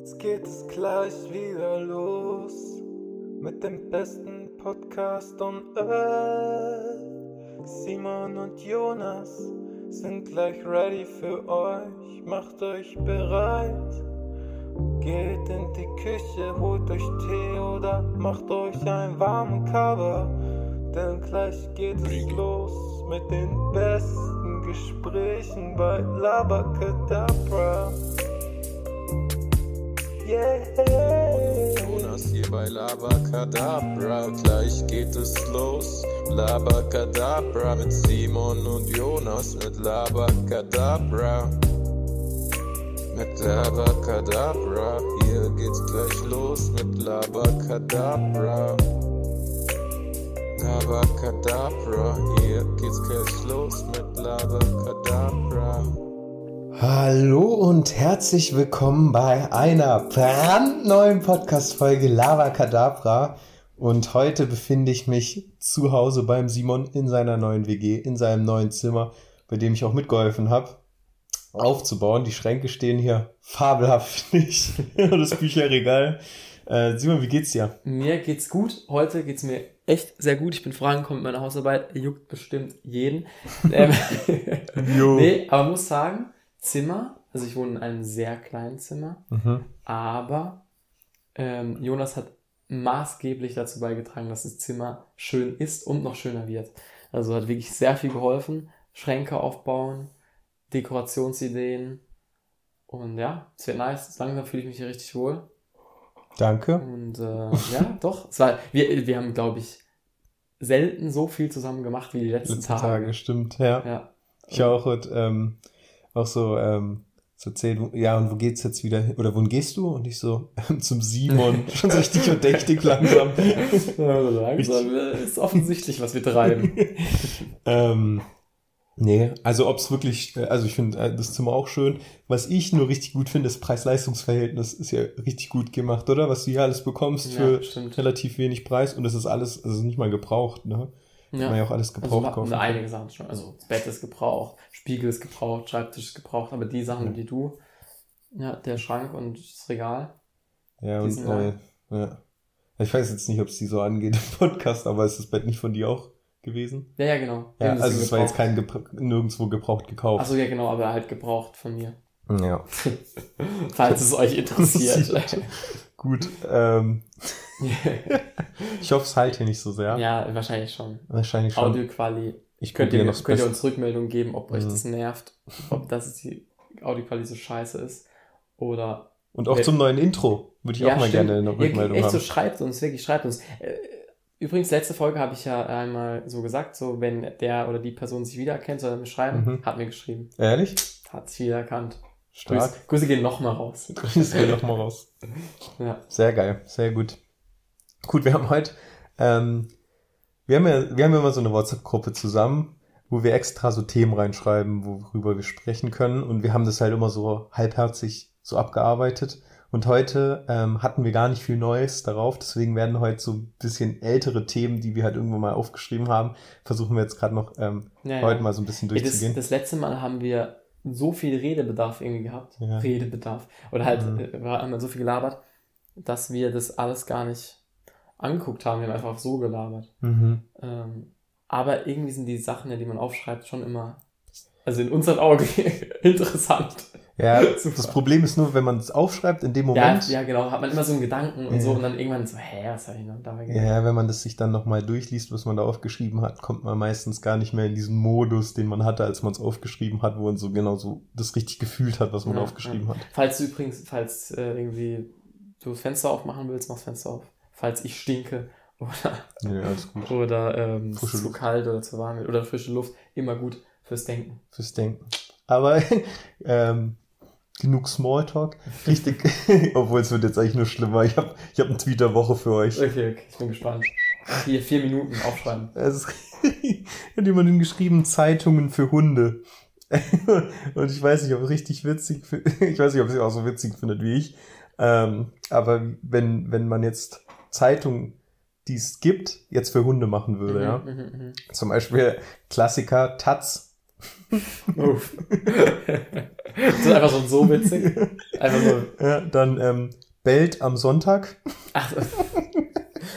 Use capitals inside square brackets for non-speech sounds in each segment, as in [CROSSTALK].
Jetzt geht es gleich wieder los mit dem besten Podcast on earth. Simon und Jonas sind gleich ready für euch. Macht euch bereit. Geht in die Küche, holt euch Tee oder macht euch einen warmen Cover. Denn gleich geht es los mit den besten Gesprächen bei Labakadabra. Jonas hier bei Labakadabra, gleich geht es los. Labakadabra mit Simon und Jonas mit Labakadabra. Mit Labakadabra, hier geht's gleich los mit Labakadabra. Labakadabra, hier geht's gleich los mit Labakadabra. Hallo und herzlich willkommen bei einer brandneuen Podcast-Folge Lava Kadabra. Und heute befinde ich mich zu Hause beim Simon in seiner neuen WG, in seinem neuen Zimmer, bei dem ich auch mitgeholfen habe, aufzubauen. Die Schränke stehen hier fabelhaft. [LAUGHS] Und das Bücherregal. Äh, Simon, wie geht's dir? Mir geht's gut. Heute geht's mir echt sehr gut. Ich bin vorangekommen mit meiner Hausarbeit. Juckt bestimmt jeden. [LAUGHS] ähm, Jo. [LAUGHS] nee, aber muss sagen, Zimmer, also ich wohne in einem sehr kleinen Zimmer, Mhm. aber ähm, Jonas hat maßgeblich dazu beigetragen, dass das Zimmer schön ist und noch schöner wird. Also hat wirklich sehr viel geholfen. Schränke aufbauen, Dekorationsideen. Und ja, es wird nice. Langsam fühle ich mich hier richtig wohl. Danke. Und äh, ja, [LAUGHS] doch. Es war, wir, wir haben, glaube ich, selten so viel zusammen gemacht wie die letzten, Letzte Tage. Tage, stimmt, ja. Ja. Ich auch und, ähm, auch so, ähm, so erzählt, wo- ja, und wo geht's jetzt wieder hin? Oder wohin gehst du? Und ich so, zum Simon. [LAUGHS] Schon so richtig verdächtig langsam. Langsam ist offensichtlich, was wir treiben. [LAUGHS] ähm, nee, also ob's wirklich, äh, also ich finde äh, das Zimmer auch schön. Was ich nur richtig gut finde, das Preis-Leistungs-Verhältnis ist ja richtig gut gemacht, oder? Was du hier alles bekommst Ja, für stimmt. relativ wenig Preis und es ist alles, also nicht mal gebraucht, ne? Kann man ja auch alles Also gebraucht wir kaufen. einige Sachen schon. Also das Bett ist gebraucht, Spiegel ist gebraucht, Schreibtisch ist gebraucht, aber die Sachen, die du, ja, der Schrank und das Regal. Ja, und äh, lang. ja. Ich weiß jetzt nicht, ob es die so angeht im Podcast, aber ist das Bett nicht von dir auch gewesen? Ja, ja, genau. Ja, also es war jetzt kein Gebra nirgendwo gebraucht gekauft. Achso, ja, genau, aber halt gebraucht von mir. ja. [LAUGHS] Falls es euch [LAUGHS] interessiert. [LAUGHS] Gut. [LAUGHS] Ähm, [LAUGHS] ich hoffe, es halt hier nicht so sehr. ja, wahrscheinlich schon. Wahrscheinlich schon. Audioquali. ich Könnt ihr, könnt ihr uns Rückmeldung geben, ob euch Mhm. das nervt, ob das die Audioquali so scheiße ist oder Und auch zum neuen Intro würde ich auch mal stimmt. gerne eine Ja, Rückmeldung echt haben. so schreibt uns, wirklich schreibt uns. Äh, Übrigens, letzte Folge habe ich ja einmal so gesagt, so wenn der oder die Person sich wiedererkennt, soll er mir schreiben. Mhm. Hat mir geschrieben. Ehrlich? Hat sich wiedererkannt. Stark. Grüße, Grüße gehen nochmal raus. Grüß mir doch mal raus. Ja. Sehr geil, sehr gut. Gut, wir haben heute, ähm, wir haben ja, wir haben ja immer so eine WhatsApp-Gruppe zusammen, wo wir extra so Themen reinschreiben, worüber wir sprechen können. Und wir haben das halt immer so halbherzig so abgearbeitet. Und heute ähm, hatten wir gar nicht viel Neues darauf. Deswegen werden heute so ein bisschen ältere Themen, die wir halt irgendwo mal aufgeschrieben haben, versuchen wir jetzt gerade noch ähm, Ja, ja. heute mal so ein bisschen Ey, das, durchzugehen. das letzte Mal haben wir so viel Redebedarf irgendwie gehabt. Ja. Redebedarf. Oder halt, Mhm. äh, wir haben so viel gelabert, dass wir das alles gar nicht angeguckt haben. Wir haben einfach so gelabert. mhm. Ähm, aber irgendwie sind die Sachen, die man aufschreibt, schon immer, also in unseren Augen [LAUGHS] interessant. Ja, [LAUGHS] das Problem ist nur, wenn man es aufschreibt in dem Ja, Moment. ja, genau, hat man immer so einen Gedanken und Ja. so und dann irgendwann so, hä, was habe ich noch dabei gedacht? Ja, wenn man das sich dann nochmal durchliest, was man da aufgeschrieben hat, kommt man meistens gar nicht mehr in diesen Modus, den man hatte, als man es aufgeschrieben hat, wo man so genau so das richtig gefühlt hat, was man Ja, aufgeschrieben hat. Falls du übrigens, falls äh, irgendwie du das Fenster aufmachen willst, mach das Fenster auf. Falls ich stinke oder, Ja, oder ähm, Frische zu Luft. kalt oder zu warm wird oder frische Luft, immer gut fürs Denken. Fürs Denken. Aber [LAUGHS] ähm, genug Smalltalk. [LAUGHS] Richtig. [LAUGHS] Obwohl es wird jetzt eigentlich nur schlimmer. Ich habe ich hab einen Tweet der Woche für euch. Okay, okay, ich bin gespannt. Hier, vier Minuten aufschreiben. [LAUGHS] Es hat jemand geschrieben, Zeitungen für Hunde. Und ich weiß nicht, ob es richtig witzig, ich weiß nicht, ob es auch so witzig findet wie ich. Ähm, aber wenn, wenn man jetzt Zeitungen, die es gibt, jetzt für Hunde machen würde, ja. Mhm, mhm, mhm. Zum Beispiel Klassiker Taz [LAUGHS] Uff. das ist einfach so, so witzig. Einfach nur. Ja, dann ähm, bellt am Sonntag. Ach,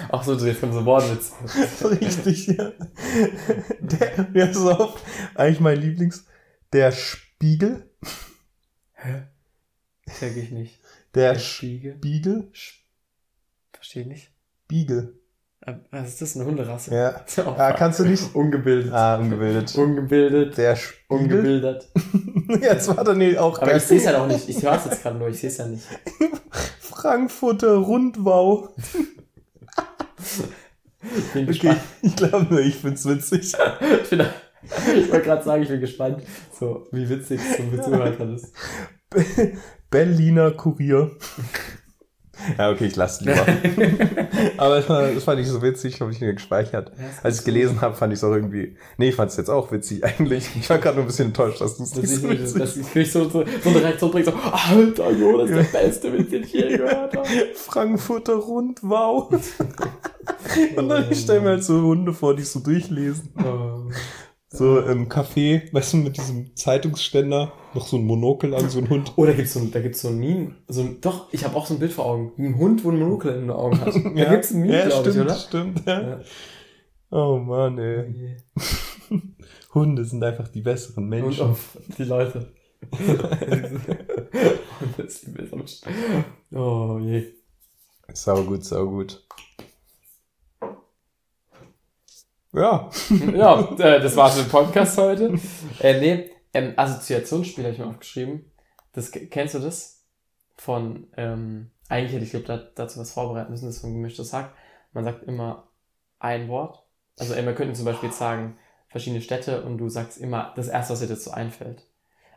auch so, so jetzt kommt so Wortwitz. Richtig, ja. Der, ja, pass auf, eigentlich mein Lieblings. Der Spiegel. Check ich nicht. Der Spiegel. Spiegel. Verstehe nicht. Spiegel. Äh, Was ist das? Eine Hunderasse? Ja. [LAUGHS] Oh, Ah, kannst du nicht? Ungebildet. Ah, ungebildet. Ungebildet. Der Spiegel. Ungebildert. [LAUGHS] Jetzt war der nee, auch Aber ich sehe es ja auch nicht. Ich höre es jetzt gerade nur. Ich sehe es ja nicht. [LAUGHS] Frankfurter Rundwau. Ich bin Okay, gespannt. ich glaube nur, ich find's witzig. Ich, bin, ich wollte gerade sagen, ich bin gespannt, so wie witzig es so mit Zuhörern ist. Berliner Kurier. [LAUGHS] Ja, okay, ich lasse lieber. [LAUGHS] Aber das, fand ich so witzig, habe ich mir gespeichert. Als ich es gelesen habe, fand ich es auch irgendwie. Nee, ich fand es jetzt auch witzig eigentlich. Ich war gerade nur ein bisschen enttäuscht, dass du es nicht so nicht, dass witzig ich krieg so, so, so eine Reaktion bringt, so, Alter, Jo, das ist der beste Witz, den ich je gehört habe. Frankfurter Rundwau. [LAUGHS] Und dann ich stelle mir halt so Hunde vor, die so durchlesen. Oh. So im Café, weißt du, mit diesem Zeitungsständer, noch so ein Monokel an, so ein Hund. [LAUGHS] Oh, da gibt's so ein, da gibt's so ein Meme, so ein, doch, ich habe auch so ein Bild vor Augen. Ein Hund, wo ein Monokel in den Augen hat. [LAUGHS] Da gibt's ein Meme, ja, glaube ich, stimmt, oder? Stimmt, ja. Ja. Oh Mann, ey. [LAUGHS] Hunde sind einfach die besseren Und Menschen. auf die Leute. Und das ist die bessere Oh je. Sau gut, sau gut. Ja. [LAUGHS] Ja, äh, das war's mit dem Podcast heute. Äh, nee, ähm, Assoziationsspiel habe ich mir aufgeschrieben. Das, kennst du das? Von, ähm, eigentlich hätte ich glaube da, dazu was vorbereiten müssen, das von gemischtes Hack. Man sagt immer ein Wort. Also äh, wir könnten zum Beispiel sagen, verschiedene Städte und du sagst immer das erste, was dir dazu einfällt.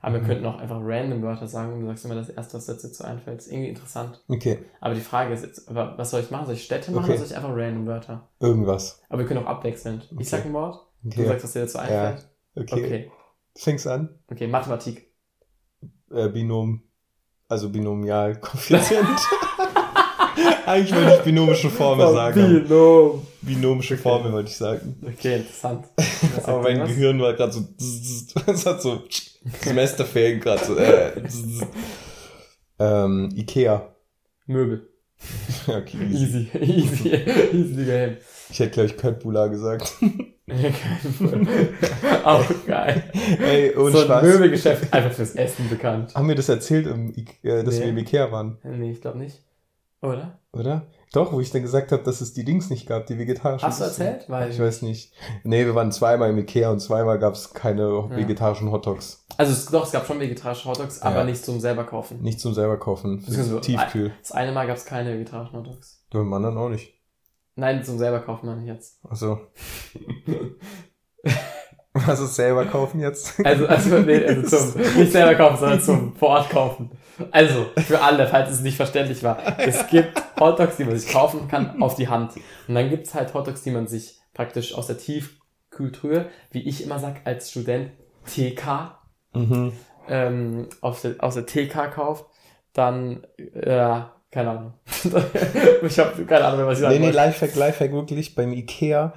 Aber Mhm. wir könnten auch einfach random Wörter sagen und du sagst immer das erste, was dir dazu einfällt. ist irgendwie interessant. Okay, Aber die Frage ist jetzt, was soll ich machen? Soll ich Städte machen Okay. oder soll ich einfach random Wörter? irgendwas. Aber wir können auch abwechselnd. Okay. Ich sag ein Wort, du Okay, sagst, was dir dazu einfällt. okay. Okay. Fängst an. Okay, Mathematik. Äh, Binom, also Binomialkoeffizient. [LAUGHS] [LAUGHS] [LAUGHS] Eigentlich wollte ich binomische Formel sagen. Binom. Binomische Okay. Formel wollte ich sagen. Okay, interessant. [LAUGHS] Aber mein was? Gehirn war gerade so, [LAUGHS] es hat so Semesterferien gerade so, äh, ähm, Ikea. Möbel. Okay, easy. Easy, easy, easy game. Ich hätte, glaube ich, Köttbula gesagt. Auch geil. Ey, ohne so ein Spaß. Möbelgeschäft einfach fürs Essen bekannt. Haben wir das erzählt, äh, dass Nee. wir im Ikea waren, Nee, ich glaube nicht. Oder? oder? Doch, wo ich dann gesagt habe, dass es die Dings nicht gab, die vegetarischen. Hast du erzählt? Weil Ich weiß nicht. Nee, wir waren zweimal im Ikea und zweimal gab es keine Ja. vegetarischen Hotdogs. Also es, doch, es gab schon vegetarische Hotdogs, aber Ja. nicht zum selber kaufen. Nicht zum selber kaufen. Das ist Tiefkühl. Das eine Mal gab es keine vegetarischen Hotdogs. Beim anderen auch nicht. Nein, zum selber kaufen meine ich jetzt. Also. [LAUGHS] Was ist selber kaufen jetzt? Also, also, nee, also zum, [LAUGHS] nicht selber kaufen, sondern zum vor Ort kaufen. Also, für alle, falls es nicht verständlich war. Es gibt Hotdogs, die man sich kaufen kann, auf die Hand. Und dann gibt's halt Hotdogs, die man sich praktisch aus der Tiefkühltruhe, wie ich immer sag als Student, TK, Mhm. ähm, aus, der, aus der TK kauft. Dann, äh, keine Ahnung. [LAUGHS] ich habe keine Ahnung was ich sagen Nee, nee, wollte. Lifehack, Lifehack wirklich beim Ikea.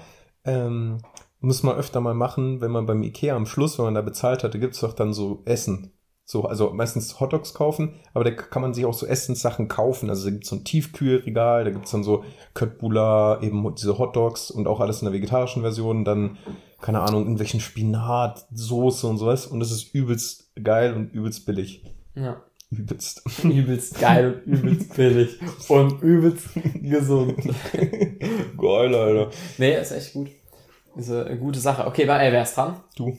Ähm, muss man öfter mal machen, wenn man beim Ikea am Schluss, wenn man da bezahlt hatte, gibt's doch dann so Essen. So, also meistens Hotdogs kaufen, aber da kann man sich auch so Essenssachen kaufen. Also da gibt's so ein Tiefkühlregal, da gibt's dann so Köttbullar, eben diese Hotdogs und auch alles in der vegetarischen Version. Dann, keine Ahnung, irgendwelchen Spinat, Soße und sowas. Und es ist übelst geil und übelst billig. Ja. Übelst. [LAUGHS] Übelst geil und übelst billig. Und übelst gesund. [LAUGHS] geil, Alter. Nee, ist echt gut. Ist eine gute Sache. Okay, wer, ey, wer ist dran? Du.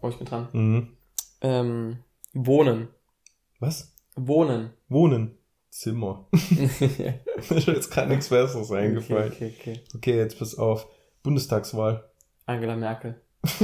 Oh, ich bin dran. Mhm. Ähm, wohnen. Was? Wohnen. Wohnen. Zimmer. okay, [LAUGHS] Mir ist jetzt gerade nichts Besseres eingefallen. okay, okay. Okay, jetzt pass auf. Bundestagswahl. Angela Merkel. [LAUGHS]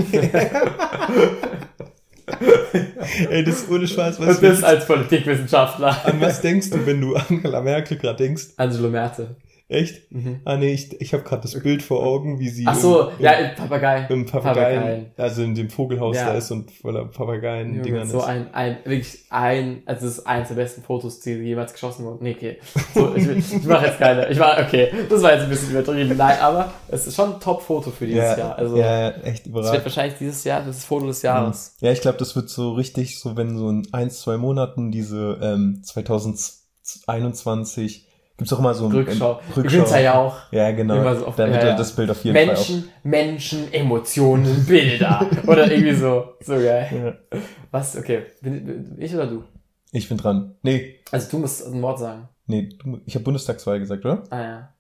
Ey, das ist ohne Spaß. Was Und das als Politikwissenschaftler. an was denkst du, wenn du Angela Merkel gerade denkst? Angelo Merkel. Echt? Mhm. Ah nee, ich, ich habe gerade das Bild vor Augen, wie sie Ach so, im, ja, Papagei. im, im Papageien, Papageien. also in dem Vogelhaus Ja. da ist und voller Papageien-Dingern Junge, so ist. ein, ein, wirklich ein, also das ist eins der besten Fotos, die jemals geschossen wurden. Nee, okay. So, ich, ich mache jetzt keine. Ich war, okay, das war jetzt ein bisschen übertrieben. Nein, aber es ist schon ein Top-Foto für dieses ja, Jahr. Also, ja, echt es wird überragend. wahrscheinlich dieses Jahr das Foto des Jahres. Ja, ich glaube, das wird so richtig, so wenn so in ein, zwei Monaten diese ähm, 2021 gibt's auch immer so ein Rückschau. ein- Ich Rückschau. Winter ja auch. Ja, genau. So auf- da wird ja, ja. das Bild auf jeden Fall Menschen, Menschen, Emotionen, Bilder. [LAUGHS] oder irgendwie so. So geil. Ja. Was? Okay. Bin, ich oder du? Ich bin dran. Nee, Also du musst ein Wort sagen. nee, du, ich habe Bundestagswahl gesagt, oder? Ah ja.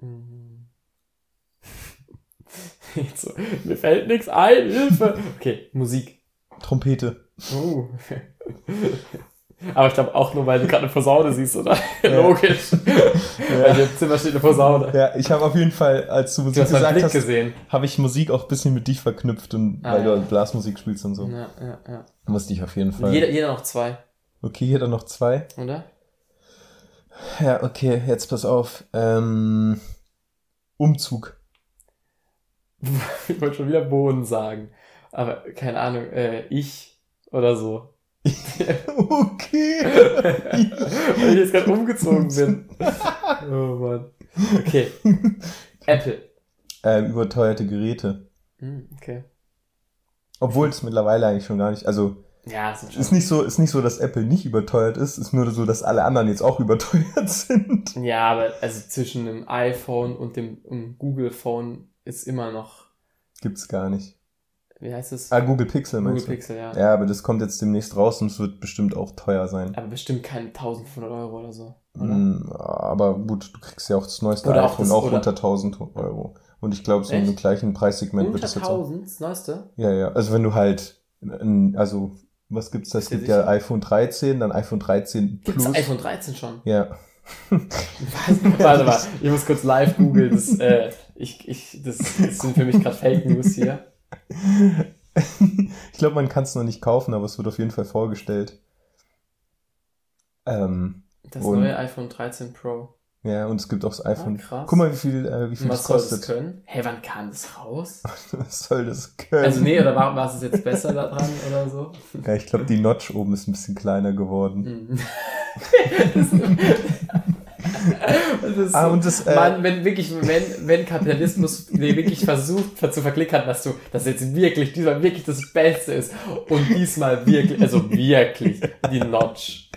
Mhm. [LAUGHS] So, mir fällt nichts ein, Hilfe. Okay, Musik. Trompete. Uh. [LAUGHS] Aber ich glaube auch nur, weil du gerade eine Posaune siehst, oder? Ja. Logisch. Weil hier im Zimmer steht eine Posaune. Ja, ich habe auf jeden Fall, als du Du Musik meinen gesagt Blick hast, gesehen. habe ich Musik auch ein bisschen mit dich verknüpft und Ah, weil ja. du Blasmusik spielst und so. Ja, ja, ja. Musste ich auf jeden Fall. Jeder, jeder noch zwei, Okay, dann noch zwei. oder? Ja, okay, jetzt pass auf. Ähm, Umzug. [LAUGHS] Ich wollte schon wieder Boden sagen. Aber keine Ahnung, äh, ich oder so. [LAUGHS] okay. [LAUGHS] Weil ich jetzt gerade umgezogen bin. [LAUGHS] Oh Mann. Okay. Apple. ähm, überteuerte Geräte. Hm, okay. Obwohl es mittlerweile eigentlich schon gar nicht, also Ja, ist schon. nicht so, ist nicht so, dass Apple nicht überteuert ist, ist nur so, dass alle anderen jetzt auch überteuert sind. Ja, aber also zwischen dem iPhone und dem Google Phone ist immer noch, Gibt's gar nicht. Wie heißt es? Ah, Google Pixel Google meinst du? Pixel, ja. Ja, aber das kommt jetzt demnächst raus und es wird bestimmt auch teuer sein. Aber bestimmt keine 1500 Euro oder so. Oder? Mm, aber gut, du kriegst ja auch das neueste Oder auch iPhone das- auch unter 1000 Euro. Und ich glaube, so Echt? im gleichen Preissegment wird Unter das jetzt auch. 1000, das neueste? Ja, ja. Also wenn du halt, also was gibt's da? Es gibt ja iPhone 13, dann iPhone 13 Gibt's Plus. iPhone 13 schon? Ja. Warte mal, ich muss kurz live googeln. Das, äh, ich, ich, das, das sind für mich gerade Fake News hier. Ich glaube, man kann es noch nicht kaufen, aber es wird auf jeden Fall vorgestellt. Ähm, Das Und- neue iPhone 13 Pro. ja, und es gibt auch das iPhone. Ah. Guck mal, wie viel, äh, wie viel Und das was soll das kostet. können? Hä, wann kam das raus? [LAUGHS] Was soll das können? Also nee, oder war, war es jetzt besser da dran oder so? [LAUGHS] Ja, ich glaube, die Notch oben ist ein bisschen kleiner geworden. [LAUGHS] Ah, so, und das, äh, Mann, wenn wirklich, wenn, wenn Kapitalismus dir wirklich versucht zu verklickern, dass du, dass jetzt wirklich, diesmal wirklich das Beste ist und diesmal wirklich, also wirklich, die Notch.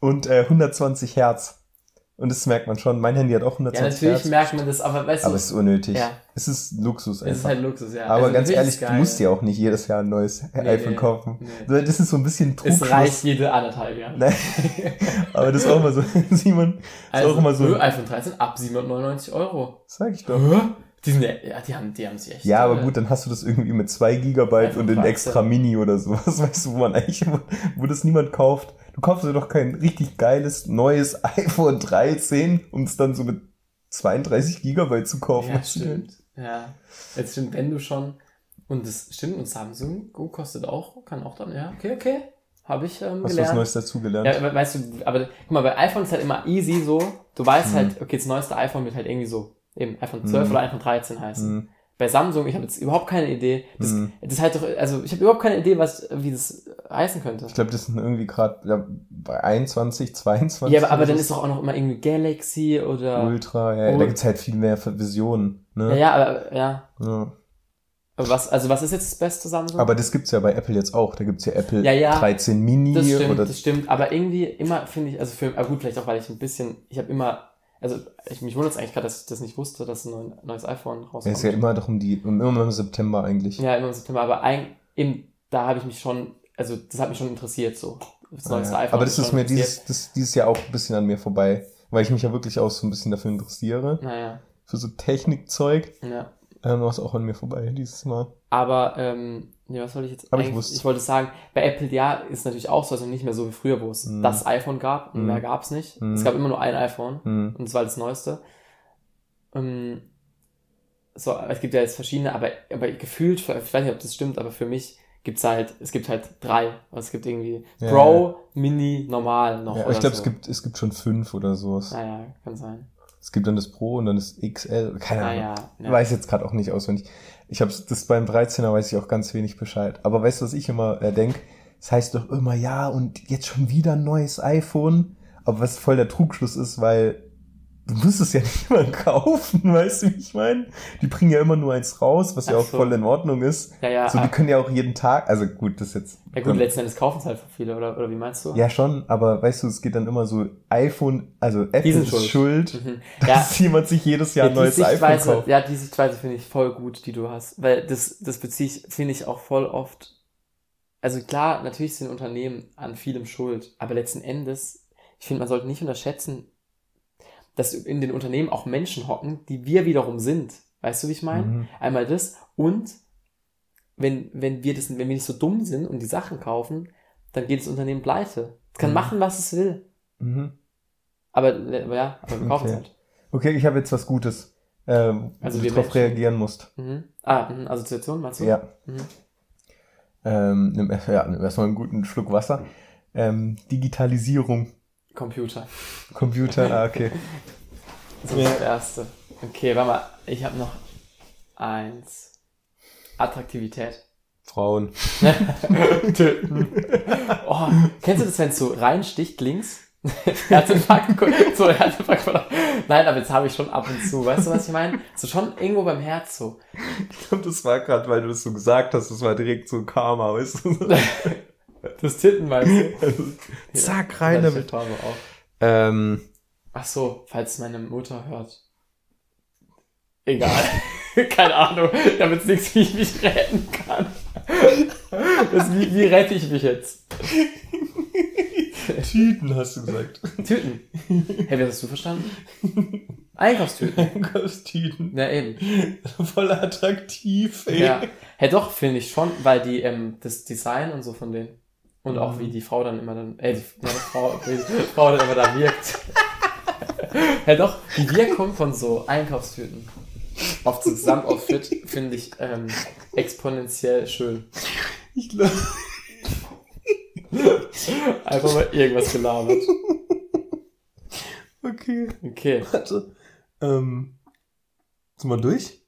Und äh, 120 Hertz. Und das merkt man schon. Mein Handy hat auch Ja, 120 natürlich Hertz. merkt man das, aber weißt du, aber es ist unnötig. Ja. Es ist Luxus es einfach. ist halt Luxus, ja. aber Also ganz ehrlich, ist du musst dir auch nicht jedes Jahr ein neues iPhone nee, kaufen. nee. Das ist so ein bisschen Es Trugschluss. reicht jede anderthalb Jahre. Nein. [LAUGHS] aber das ist auch immer so, [LAUGHS] Simon, ist Also, auch immer so, iPhone 13 ab 799 Euro. sag ich doch. Die sind ja, die haben, die haben sich echt. Ja, aber äh, gut, dann hast du das irgendwie mit 2 Gigabyte und in 13. extra Mini oder sowas, [LAUGHS] weißt du, wo man eigentlich, wo, wo das niemand kauft. Du kaufst dir doch kein richtig geiles neues [LAUGHS] iPhone 13, um es dann so mit 32 Gigabyte zu kaufen. Ja, stimmt. Ja, jetzt stimmt, wenn du schon. Und das stimmt, und Samsung Go kostet auch, kann auch dann, ja, okay, okay. Habe ich ähm, Hast du was gelernt. Neues dazugelernt? Ja, weißt du, aber guck mal, bei iPhone ist halt immer easy so. Du weißt Mhm. halt, okay, das neueste iPhone wird halt irgendwie so, eben iPhone 12 Mhm. oder iPhone 13 heißen. Hm, Bei Samsung, ich habe jetzt überhaupt keine Idee. Das, Mhm. das ist halt doch, also ich habe überhaupt keine Idee, was, wie das heißen könnte. Ich glaube, das sind irgendwie gerade ja, bei 21, 22. Ja, aber, aber dann ist doch auch noch immer irgendwie Galaxy oder. Ultra, ja, Ul- da gibt's halt viel mehr Visionen. Ja, Ne? ja, aber, ja. Ja. Aber was, also was ist jetzt das beste Samsung? Aber das gibt's ja bei Apple jetzt auch. Da gibt's ja Apple Ja, ja. 13 Mini Das stimmt, oder das stimmt. Aber irgendwie immer finde ich, also für, aber gut, vielleicht auch, weil ich ein bisschen, ich habe immer, also ich, mich wundert es eigentlich gerade, dass ich das nicht wusste, dass ein neu- neues iPhone Ja, rauskommt. ist ja immer doch um die, um, immer im September eigentlich. Ja, immer im September, aber ein, eben, da habe ich mich schon, also das hat mich schon interessiert, so. Das Ah, neueste ja. iPhone. Aber das ist mir dieses, das, dieses Jahr auch ein bisschen an mir vorbei, weil ich mich ja wirklich auch so ein bisschen dafür interessiere. Naja, Für so Technikzeug. ja. Ähm, war es auch an mir vorbei dieses Mal. Aber, ähm, ja, was wollte ich jetzt Aber ich ich wollte sagen, bei Apple, ja, ist natürlich auch so, also nicht mehr so wie früher, wo es Mhm. das iPhone gab und Mhm. mehr gab es nicht. Mhm. Es gab immer nur ein iPhone. Hm. Und das war das Neueste. Ähm, so, es gibt ja jetzt verschiedene, aber, aber gefühlt, ich weiß nicht, ob das stimmt, aber für mich gibt's halt, es gibt halt drei. Also es gibt irgendwie Ja, Pro, Mini, Normal noch. Ja, ich glaube, so. es, gibt, es gibt schon fünf oder sowas. Naja, kann sein. Es gibt dann das Pro und dann das XL. Keine Ah Ahnung. ja. ja. Weiß jetzt gerade auch nicht auswendig. Ich habe das beim 13er weiß ich auch ganz wenig Bescheid. Aber weißt du, was ich immer äh, denk? Es heißt doch immer, ja, und jetzt schon wieder ein neues iPhone. Aber was voll der Trugschluss ist, weil du musst es ja nicht mal kaufen, [LAUGHS] weißt du, wie ich meine? Die bringen ja immer nur eins raus, was ja Ach auch so. voll in Ordnung ist. ja, ja, So, die ah, können ja auch jeden Tag, also gut, das jetzt. ja gut, letzten Endes kaufen es halt viele, oder, oder wie meinst du? Ja, schon, aber weißt du, es geht dann immer so, iPhone, also Apple ist schuld. schuld, Mhm. [LAUGHS] dass Ja, jemand sich jedes Jahr ja, ein neues iPhone kauft. ja, die Sichtweise finde ich voll gut, die du hast. Weil das, das beziehe ich, finde ich auch voll oft. Also klar, natürlich sind Unternehmen an vielem schuld, aber letzten Endes, ich finde, man sollte nicht unterschätzen, dass in den Unternehmen auch Menschen hocken, die wir wiederum sind. Weißt du, wie ich meine? Mhm. Einmal das und wenn, wenn wir das, wenn wir nicht so dumm sind und die Sachen kaufen, dann geht das Unternehmen pleite. Es kann Mhm. machen, was es will. Mhm. Aber, aber ja, aber wir kaufen es Okay. halt. Okay, ich habe jetzt was Gutes, ähm, Also du Menschen. reagieren musst. Mhm. Ah, mhm, Assoziation, meinst du? Ja. Mhm. Ähm, nimm, [LAUGHS] ja, nimm erstmal einen guten Schluck Wasser. Ähm, Digitalisierung, Computer. Computer, ah, okay. [LAUGHS] So das erste. Okay, warte mal. Ich habe noch eins. Attraktivität. Frauen. [LAUGHS] Töten. oh, kennst du das, wenn es so reinsticht links? [LAUGHS] Herzinfarkt, so Herzinfarkt. Nein, aber jetzt habe ich schon ab und zu. Weißt du, was ich meine? So schon irgendwo beim Herz so. Ich glaube, das war gerade, weil du das so gesagt hast, das war direkt so Karma, weißt du? Das Titten meinst du? [LAUGHS] Zack, rein Ja, damit. Ähm, Ach so, falls meine Mutter hört. Egal. [LAUGHS] Keine Ahnung. Habe jetzt nichts, wie ich mich retten kann. Das, wie, wie rette ich mich jetzt? [LAUGHS] Tüten hast du gesagt. Tüten. Hey, wie hast du verstanden? Einkaufstüten. Einkaufstüten. Ja, eben. Voll attraktiv, ey. Ja. Hey, doch, finde ich schon, weil die, ähm, das Design und so von denen. Und auch wie die Frau dann immer dann, äh, die, ja, die Frau, die [LAUGHS] Frau dann immer da wirkt. [LAUGHS] hey, doch, die Wirkung von so Einkaufstüten auf Gesamtoutfit finde ich ähm, exponentiell schön. Ich glaube. [LAUGHS] Einfach mal irgendwas gelabert. Okay. Okay, Warte. Ähm, sind wir durch?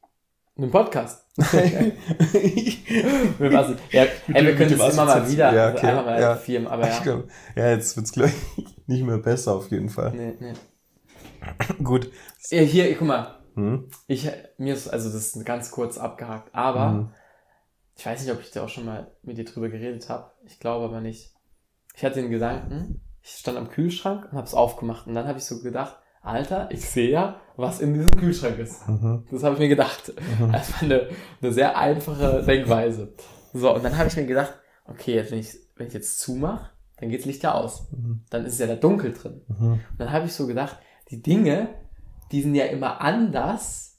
Ein Podcast. [LAUGHS] Wir, was, ja, hey, wir können das immer mal wieder Ja, okay. einfach mal Ja. filmen, aber Ich ja. glaub, ja, jetzt wird's gleich [LAUGHS] nicht mehr besser auf jeden Fall. Nee, nee. [CLEARS THROAT] Gut. Ja, hier, guck mal. Hm? Ich, mir ist, also das ist ganz kurz abgehakt, aber Mhm. ich weiß nicht, ob ich da auch schon mal mit dir drüber geredet habe. Ich glaube aber nicht. Ich hatte den Gedanken, ich stand am Kühlschrank und habe es aufgemacht und dann habe ich so gedacht, Alter, ich sehe ja, was in diesem Kühlschrank ist. Mhm. Das habe ich mir gedacht. Mhm. Das war eine, eine sehr einfache Denkweise. So, und dann habe ich mir gedacht, okay, jetzt, wenn ich, wenn ich jetzt zumache, dann geht das Licht ja aus. Mhm. Dann ist es ja da dunkel drin. Mhm. Und dann habe ich so gedacht, die Dinge, die sind ja immer anders,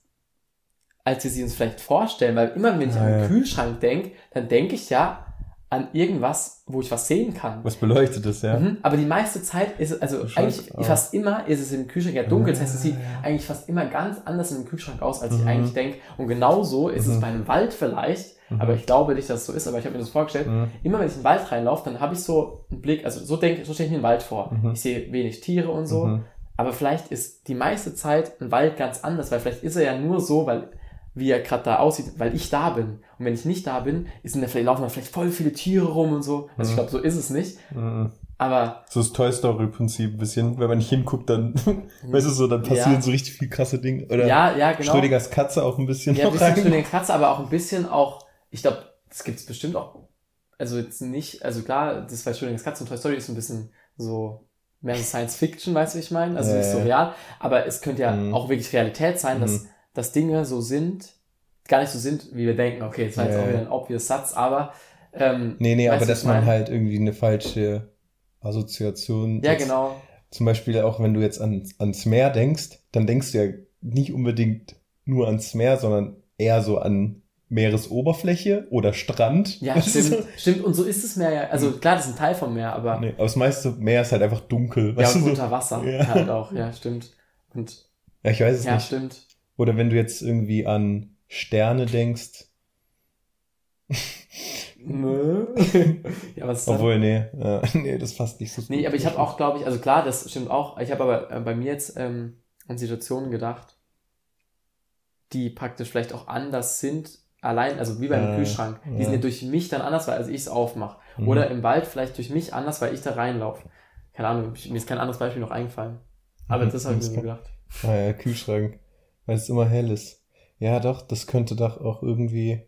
als wir sie uns vielleicht vorstellen. Weil immer, wenn ich Ja, an den ja. Kühlschrank denke, dann denke ich ja an irgendwas, wo ich was sehen kann. Was beleuchtet es, ja? Mhm. Aber die meiste Zeit ist es, also eigentlich aus. fast immer ist es im Kühlschrank ja dunkel. Das heißt, es sieht Ja, eigentlich fast immer ganz anders in dem Kühlschrank aus, als ich Mhm. eigentlich denke. Und genauso ist es Mhm. bei einem Wald vielleicht, Mhm. aber ich glaube nicht, dass es so ist, aber ich habe mir das vorgestellt. Mhm. Immer wenn ich in den Wald reinlaufe, dann habe ich so einen Blick, also so denke, so stelle ich mir den Wald vor. Mhm. Ich sehe wenig Tiere und so. Aber vielleicht ist die meiste Zeit ein Wald ganz anders, weil vielleicht ist er ja nur so, weil wie er gerade da aussieht, weil ich da bin. Und wenn ich nicht da bin, ist in der, vielleicht laufen da vielleicht voll viele Tiere rum und so. Also ich Mhm. glaube, so ist es nicht. Mhm. Aber So das Toy Story-Prinzip ein bisschen, wenn man nicht hinguckt, dann, [LAUGHS] weißt du so, dann passieren Ja. so richtig viel krasse Dinge. Oder ja, ja, genau. Schrödingers Katze auch ein bisschen Ja, ein bisschen. Schrödingers Katze, aber auch ein bisschen auch, ich glaube, das gibt es bestimmt auch, also jetzt nicht, also klar, das bei Schrödingers Katze und Toy Story ist ein bisschen so mehr so Science Fiction, weißt du, wie ich meine? Also Ja, nicht so real, aber es könnte ja Mhm. auch wirklich Realität sein, dass, Mhm. Dass Dinge so sind, gar nicht so sind, wie wir denken. Okay, das war jetzt Ja, auch wieder ja. ein obvious Satz, aber ähm, Nee, nee, aber dass man halt irgendwie eine falsche Assoziation. Ja, genau. Zum Beispiel auch, wenn du jetzt an, ans Meer denkst, dann denkst du ja nicht unbedingt nur ans Meer, sondern eher so an Meeresoberfläche oder Strand. Ja, du stimmt, stimmt. Und so ist es Meer ja. Also klar, das ist ein Teil vom Meer, aber? Nee, aber das meiste Meer ist halt einfach dunkel. ja, und du unter Wasser Ja. halt auch. Ja, stimmt. Und Ja, ich weiß es ja, nicht. stimmt. Oder wenn du jetzt irgendwie an Sterne denkst. Nö. [LAUGHS] ja, was ist das? Obwohl, nee, äh, [LAUGHS] nee, das passt nicht so Nee, aber ich habe auch, glaube ich, also klar, das stimmt auch. Ich habe aber äh, bei mir jetzt ähm, an Situationen gedacht, die praktisch vielleicht auch anders sind, allein, also wie beim Äh, Kühlschrank. Die ja. sind ja durch mich dann anders, weil also ich es aufmache. Mhm. Oder im Wald vielleicht durch mich anders, weil ich da reinlaufe. Keine Ahnung, mir ist kein anderes Beispiel noch eingefallen. Aber Mhm, das habe ich mir gedacht. Ah ja, Kühlschrank. Weil es immer hell ist. Ja, doch, das könnte doch auch irgendwie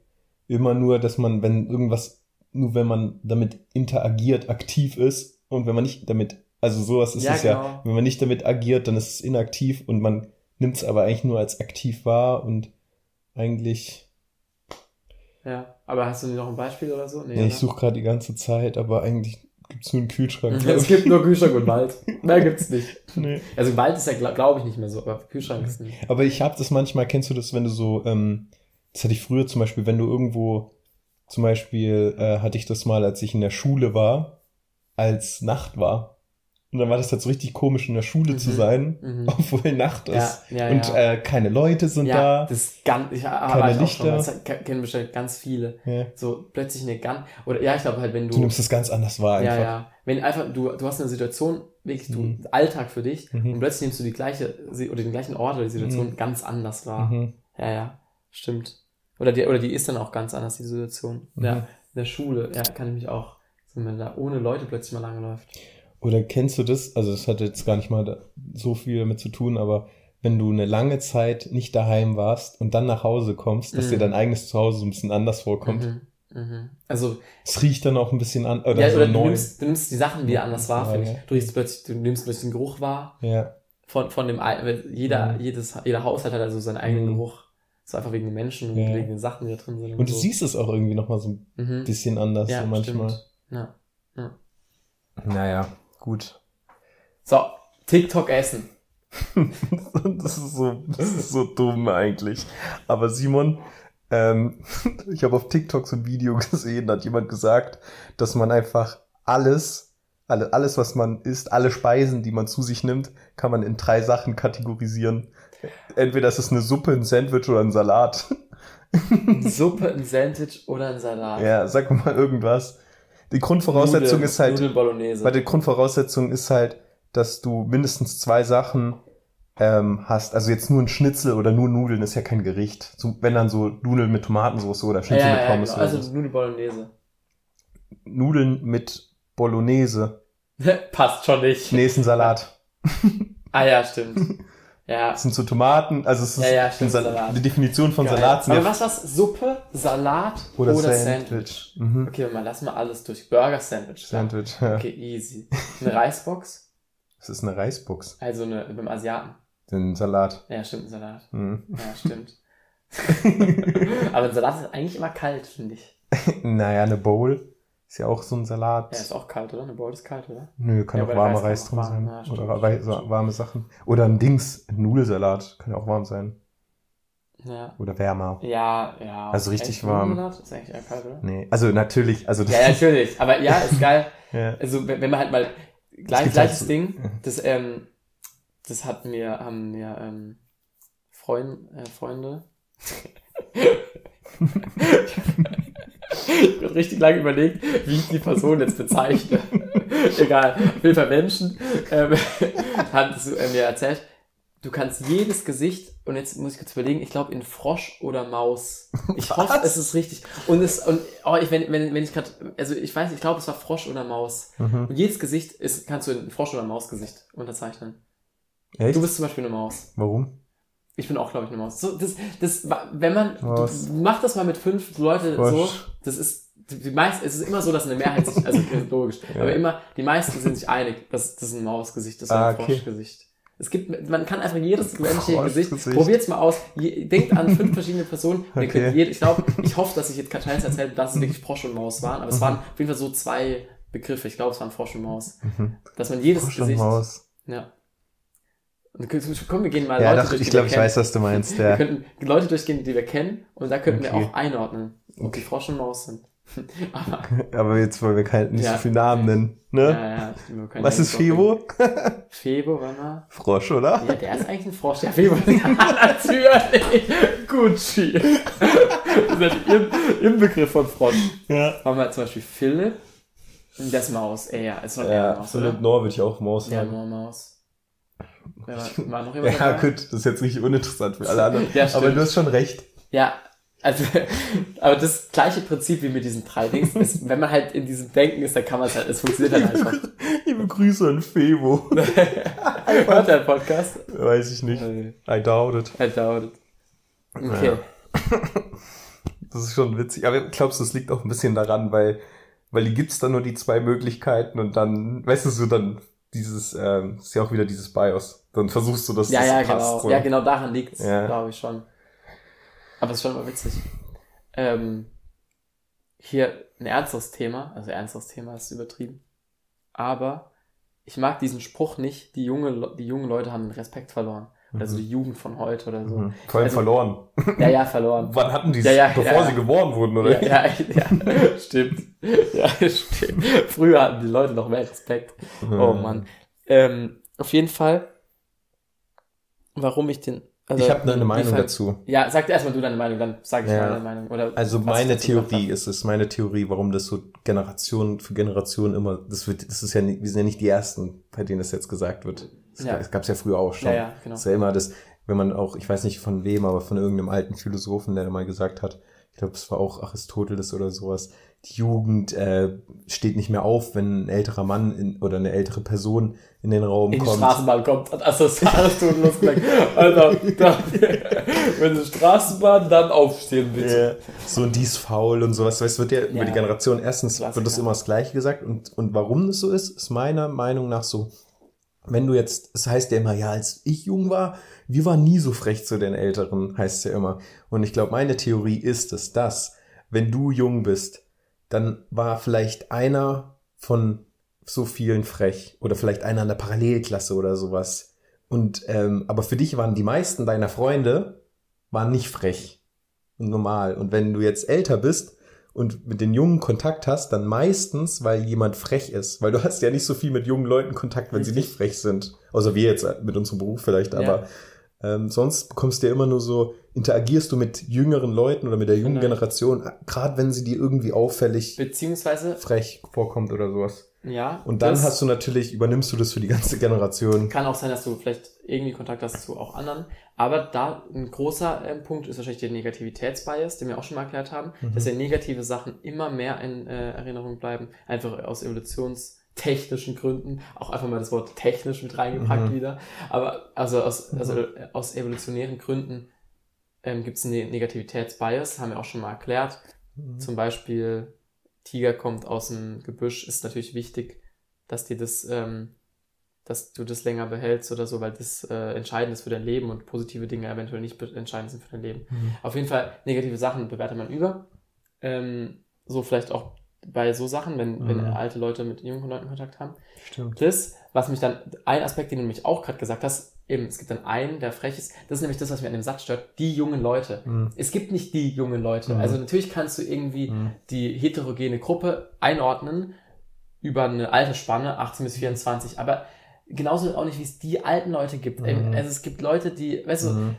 immer nur, dass man, wenn irgendwas, nur wenn man damit interagiert, aktiv ist und wenn man nicht damit, also sowas ist Ja, es ja, genau. wenn man nicht damit agiert, dann ist es inaktiv und man nimmt es aber eigentlich nur als aktiv wahr und eigentlich, Ja. Aber hast du noch ein Beispiel oder so? Nee, ja, ich suche gerade die ganze Zeit, aber eigentlich gibt's nur einen Kühlschrank. glaub Es gibt nur Kühlschrank und Wald. Mehr gibt's nicht. nee. Also Wald ist ja, glaube glaub ich, nicht mehr so, aber Kühlschrank ist nicht. Aber ich habe das manchmal, kennst du das, wenn du so, ähm, das hatte ich früher zum Beispiel, wenn du irgendwo, zum Beispiel äh, hatte ich das mal, als ich in der Schule war, als Nacht war. Und dann war das halt so richtig komisch, in der Schule zu Mhm. sein, Mhm. obwohl Nacht Ja, ist. ja, und ja. Äh, keine Leute sind ja, da. das ist ganz, ich habe Keine ich auch schon, Lichter. das ke- kennen bestimmt ganz viele. ja. So plötzlich eine ganz, oder ja, ich glaube halt, wenn Du du, nimmst das ganz anders wahr ja, einfach. ja, wenn einfach, du, du hast eine Situation, wirklich, du, Mhm. Alltag für dich, Mhm. und plötzlich nimmst du die gleiche, oder den gleichen Ort oder die Situation Mhm. ganz anders wahr. Mhm. Ja, ja, stimmt. Oder die, oder die ist dann auch ganz anders, die Situation. Ja, in der Schule, ja, kann ich mich auch, wenn da ohne Leute plötzlich mal lange läuft. Oder kennst du das? Also das hat jetzt gar nicht mal so viel damit zu tun, aber wenn du eine lange Zeit nicht daheim warst und dann nach Hause kommst, dass Mhm. dir dein eigenes Zuhause so ein bisschen anders vorkommt. Mhm. Mhm. Also, Es riecht dann auch ein bisschen an oder ja, so oder du neu. nimmst, du nimmst die Sachen wieder anders wahr, Ja, finde ja. ich. Du riechst plötzlich, du nimmst plötzlich den Geruch wahr ja, von, von dem, jeder, Mhm. jedes, jeder Haushalt hat also seinen eigenen Mhm. Geruch. So einfach wegen den Menschen und Ja. wegen den Sachen, die da drin sind. und du so. siehst es auch irgendwie noch mal so ein mhm. bisschen anders ja, so manchmal. Stimmt. Ja. Naja, gut. So, TikTok essen. [LAUGHS] das ist so, das ist so dumm eigentlich. Aber Simon, ähm, [LAUGHS] ich habe auf TikTok so ein Video [LAUGHS] gesehen, da hat jemand gesagt, dass man einfach alles, alle, alles, was man isst, alle Speisen, die man zu sich nimmt, kann man in drei Sachen kategorisieren. Entweder ist es eine Suppe, ein Sandwich oder ein Salat. Suppe, ein Sandwich oder ein Salat. Ja, sag mal irgendwas. Die Grundvoraussetzung Nudeln- ist halt, Nudeln Bolognese. Weil die Grundvoraussetzung ist halt, dass du mindestens zwei Sachen ähm, hast. Also jetzt nur ein Schnitzel oder nur Nudeln ist ja kein Gericht. So, wenn dann so Nudeln mit Tomatensauce oder ja, Schnitzel ja, mit ja, Pommes genau. oder Also so. Nudeln Bolognese. Nudeln mit Bolognese. [LAUGHS] Passt schon nicht. Nee, ist ein Salat. Ah ja, stimmt. [LAUGHS] Ja. Das sind so Tomaten, also es ist Ja, ja, stimmt, Sal- Salat. die Definition von Geil. Salat Aber was was? Suppe, Salat oder, oder, Sandwich. Sandwich? Mhm. Okay, mal lass mal alles durch. Burger Sandwich. Sandwich, ja. Okay, easy. Eine Reisbox, Das ist eine Reisbox. also eine beim Asiaten. Ein Salat. Ja, stimmt, ein Salat. Mhm. Ja, stimmt. [LAUGHS] Aber ein Salat ist eigentlich immer kalt, finde ich. Naja, eine Bowl ist ja auch so ein Salat. Ja, ist auch kalt, oder? Eine Bowl ist kalt, oder? Nö, kann Ja, auch warmer Reis drin sein. ja, stimmt, Oder stimmt, stimmt. warme Sachen. Oder ein Dings, ein Nudelsalat. Kann ja auch warm sein. Ja. Oder wärmer. Ja, ja. Also richtig Echt, warm. Nudelsalat Ist eigentlich eher kalt, oder? Nee, also natürlich, also das, Ja, natürlich. Aber ja, ist geil. [LAUGHS] ja. Also, wenn, man halt mal gleich, gleiches halt so- Ding, ja. das, ähm, das hat mir, haben mir, ähm, Freund, äh, Freunde. [LAUGHS] [LAUGHS] ich habe richtig lange überlegt, wie ich die Person jetzt bezeichne. [LAUGHS] Egal. Auf jeden Fall Menschen, ähm, [LAUGHS] haben es äh, mir erzählt, du kannst jedes Gesicht, und jetzt muss ich kurz überlegen, ich glaube in Frosch oder Maus. Ich hoffe, Was? es ist richtig. Und es, und, oh, ich, wenn, wenn, wenn ich gerade, also ich weiß, ich glaube, es war Frosch oder Maus. Mhm. Und jedes Gesicht ist, kannst du in Frosch- oder Mausgesicht unterzeichnen. Echt? Du bist zum Beispiel eine Maus. Warum? Ich bin auch, glaube ich, eine Maus. So, das, das, wenn man, Maus. du, mach das mal mit fünf Leute Frosch. so, das ist, die, meisten, es ist immer so, dass eine Mehrheit sich, also das ist logisch, [LAUGHS] Ja. aber immer, die meisten sind sich einig, dass das ein Mausgesicht ist oder Ah, ein okay. Froschgesicht. Es gibt, man kann einfach jedes menschliche Gesicht, Froschgesicht. probiert's mal aus, Je, denkt an fünf verschiedene Personen, und ihr Okay. könnt jede, ich glaube, ich hoffe, dass ich jetzt keinen Scheiß erzählt, dass es wirklich Frosch und Maus waren, aber es Mhm. waren auf jeden Fall so zwei Begriffe, ich glaube, es waren Frosch und Maus. Mhm. Dass man jedes Frosch und Gesicht, Maus. ja. Und komm, wir gehen mal Ja, Leute doch, durch, ich glaube, wir ich kennen. weiß, was du meinst. Wir Ja. könnten Leute durchgehen, die wir kennen, und da könnten wir Okay. auch einordnen, ob Okay. die Frosch und Maus sind. [LAUGHS] Aber, [LAUGHS] Aber jetzt wollen wir kein, nicht Ja. so viel Namen nennen. Ne? ja, ja, wir Was ja ist Febo? [LAUGHS] Febo, warte mal. Frosch, oder? Ja, der ist eigentlich ein Frosch. Ja, Febo. Natürlich. Gucci. Das ist natürlich im, im Begriff von Frosch. Ja. Machen wir zum Beispiel Philipp. Das Maus. Ey, ja, ist schon eher Ja, Maus, Philipp? Noah würde ich auch Maus Ja, sagen. nur Maus. Wer war, war noch jemand Ja, dabei? gut, das ist jetzt nicht uninteressant für alle [LAUGHS] anderen. Ja, stimmt. aber du hast schon recht. Ja, also, [LAUGHS] aber das gleiche Prinzip wie mit diesen drei Dings ist, wenn man halt in diesem Denken ist, dann kann man es halt, es funktioniert halt [LAUGHS] einfach. Liebe Grüße an Febo. Hört der Podcast? Weiß ich nicht. I doubt it. I doubt it. Okay. Das ist schon witzig. Aber glaubst du, das liegt auch ein bisschen daran, weil, weil die gibt's dann nur die zwei Möglichkeiten und dann, weißt du, so dann dieses, ähm, ist ja auch wieder dieses BIOS. Dann versuchst du, dass Ja, das ja, passt. genau. So. Ja, genau daran liegt's, Ja. glaube ich schon. Aber es ist schon immer witzig. Ähm, hier ein ernstes Thema, also ernstes Thema ist übertrieben. Aber ich mag diesen Spruch nicht, die, junge, die jungen Leute haben den Respekt verloren. Oder so die Jugend von heute oder so. Mhm. Vor allem Also- verloren. Ja, ja, verloren. Wann hatten die es? Ja, ja, bevor ja, sie geboren wurden, oder? Ja, ja, [LAUGHS] stimmt. Ja, [LAUGHS] stimmt. Früher hatten die Leute noch mehr Respekt. Oh Mann. Ähm, auf jeden Fall, warum ich den. Also, ich habe eine Meinung fand- dazu. Ja, sag erstmal du deine Meinung, dann sage ich meine Meinung. Oder Also meine Theorie ist es, meine Theorie, warum das so Generation für Generation immer, das wird, das ist ja, nicht, wir sind ja nicht die ersten, bei denen das jetzt gesagt wird. Das Ja. gab es ja früher auch schon. Ja, ja, genau. Das ja immer das, wenn man auch, ich weiß nicht von wem, aber von irgendeinem alten Philosophen, der mal gesagt hat, ich glaube, es war auch Aristoteles oder sowas, die Jugend äh, steht nicht mehr auf, wenn ein älterer Mann in, oder eine ältere Person in den Raum In die kommt. Straßenbahn kommt, hat Aristoteles gesagt, Alter, da, [LAUGHS] wenn die Straßenbahn, dann aufstehen bitte. Ja, so und die ist faul und sowas. Weißt, du, wird ja, über Ja. die Generation erstens wird das Klassiker. immer das Gleiche gesagt und, und warum das so ist, ist meiner Meinung nach so. Wenn du jetzt, es heißt ja immer, ja, als ich jung war, wir waren nie so frech zu den Älteren, heißt es ja immer. Und ich glaube, meine Theorie ist es, dass, wenn du jung bist, dann war vielleicht einer von so vielen frech oder vielleicht einer in der Parallelklasse oder sowas. Und ähm, aber für dich waren die meisten deiner Freunde waren nicht frech und normal. Und wenn du jetzt älter bist und mit den Jungen Kontakt hast, dann meistens, weil jemand frech ist. Weil du hast ja nicht so viel mit jungen Leuten Kontakt, wenn sie Richtig. nicht frech sind. Außer wir jetzt mit unserem Beruf vielleicht, Ja. aber ähm, sonst bekommst du ja immer nur so, interagierst du mit jüngeren Leuten oder mit der jungen Genau. Generation, gerade wenn sie dir irgendwie auffällig Beziehungsweise, frech vorkommt oder sowas. Ja. Und dann hast du natürlich, übernimmst du das für die ganze Generation. Kann auch sein, dass du vielleicht irgendwie Kontakt hast zu auch anderen. Aber da ein großer ähm, Punkt ist wahrscheinlich der Negativitätsbias, den wir auch schon mal erklärt haben, Mhm. dass ja negative Sachen immer mehr in äh, Erinnerung bleiben, einfach aus evolutionstechnischen Gründen. Auch einfach mal das Wort technisch mit reingepackt Mhm. wieder. Aber also aus, also äh, aus evolutionären Gründen ähm, gibt es einen Ne- Negativitätsbias, haben wir auch schon mal erklärt. Mhm. Zum Beispiel, Tiger kommt aus dem Gebüsch, ist natürlich wichtig, dass dir das, ähm, dass du das länger behältst oder so, weil das äh, entscheidend ist für dein Leben und positive Dinge eventuell nicht entscheidend sind für dein Leben. Mhm. Auf jeden Fall, negative Sachen bewertet man über. Ähm, so vielleicht auch bei so Sachen, wenn, wenn Mhm. alte Leute mit jungen Leuten Kontakt haben. Stimmt. Das, was mich dann, ein Aspekt, den du nämlich auch gerade gesagt hast, eben, es gibt dann einen, der frech ist, das ist nämlich das, was mir an dem Satz stört, die jungen Leute. Mhm. Es gibt nicht die jungen Leute. Mhm. Also natürlich kannst du irgendwie Mhm. die heterogene Gruppe einordnen über eine Altersspanne, 18 bis 24, aber genauso auch nicht, wie es die alten Leute gibt. Mhm. Also es gibt Leute, die, weißt du, Mhm.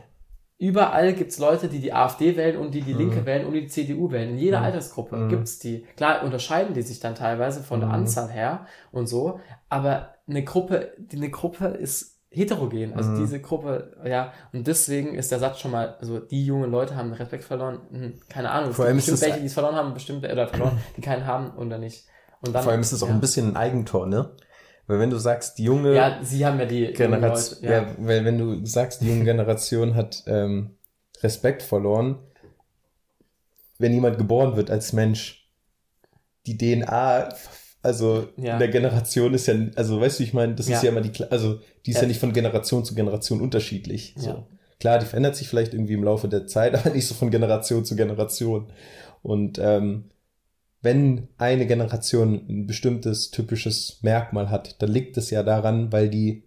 überall gibt es Leute, die die AfD wählen und die die Mhm. Linke wählen und die CDU wählen. In jeder. Altersgruppe Mhm. gibt's die. Klar unterscheiden die sich dann teilweise von der. Anzahl her und so, aber eine Gruppe, die eine Gruppe ist heterogen. Also Mhm. diese Gruppe, ja, und deswegen ist der Satz schon mal, also die jungen Leute haben Respekt verloren. Hm, keine Ahnung. Vor allem ist bestimmt es- welche, die es verloren haben, bestimmt oder verloren, die keinen haben oder nicht. Und dann, Vor allem ist es auch ja. ein bisschen ein Eigentor, ne? Weil wenn du sagst, die junge Ja, sie haben ja die Generation, Leute, ja. weil wenn du sagst, die junge Generation hat ähm, Respekt verloren, wenn jemand geboren wird als Mensch, die DNA, also Ja. in der Generation ist ja, also weißt du, ich meine, das Ja. ist ja immer die, also die ist ja. Ja. nicht von Generation zu Generation unterschiedlich. So. Ja. Klar, die verändert sich vielleicht irgendwie im Laufe der Zeit, [LAUGHS] aber nicht so von Generation zu Generation. Und ähm, wenn eine Generation ein bestimmtes typisches Merkmal hat, dann liegt es ja daran, weil die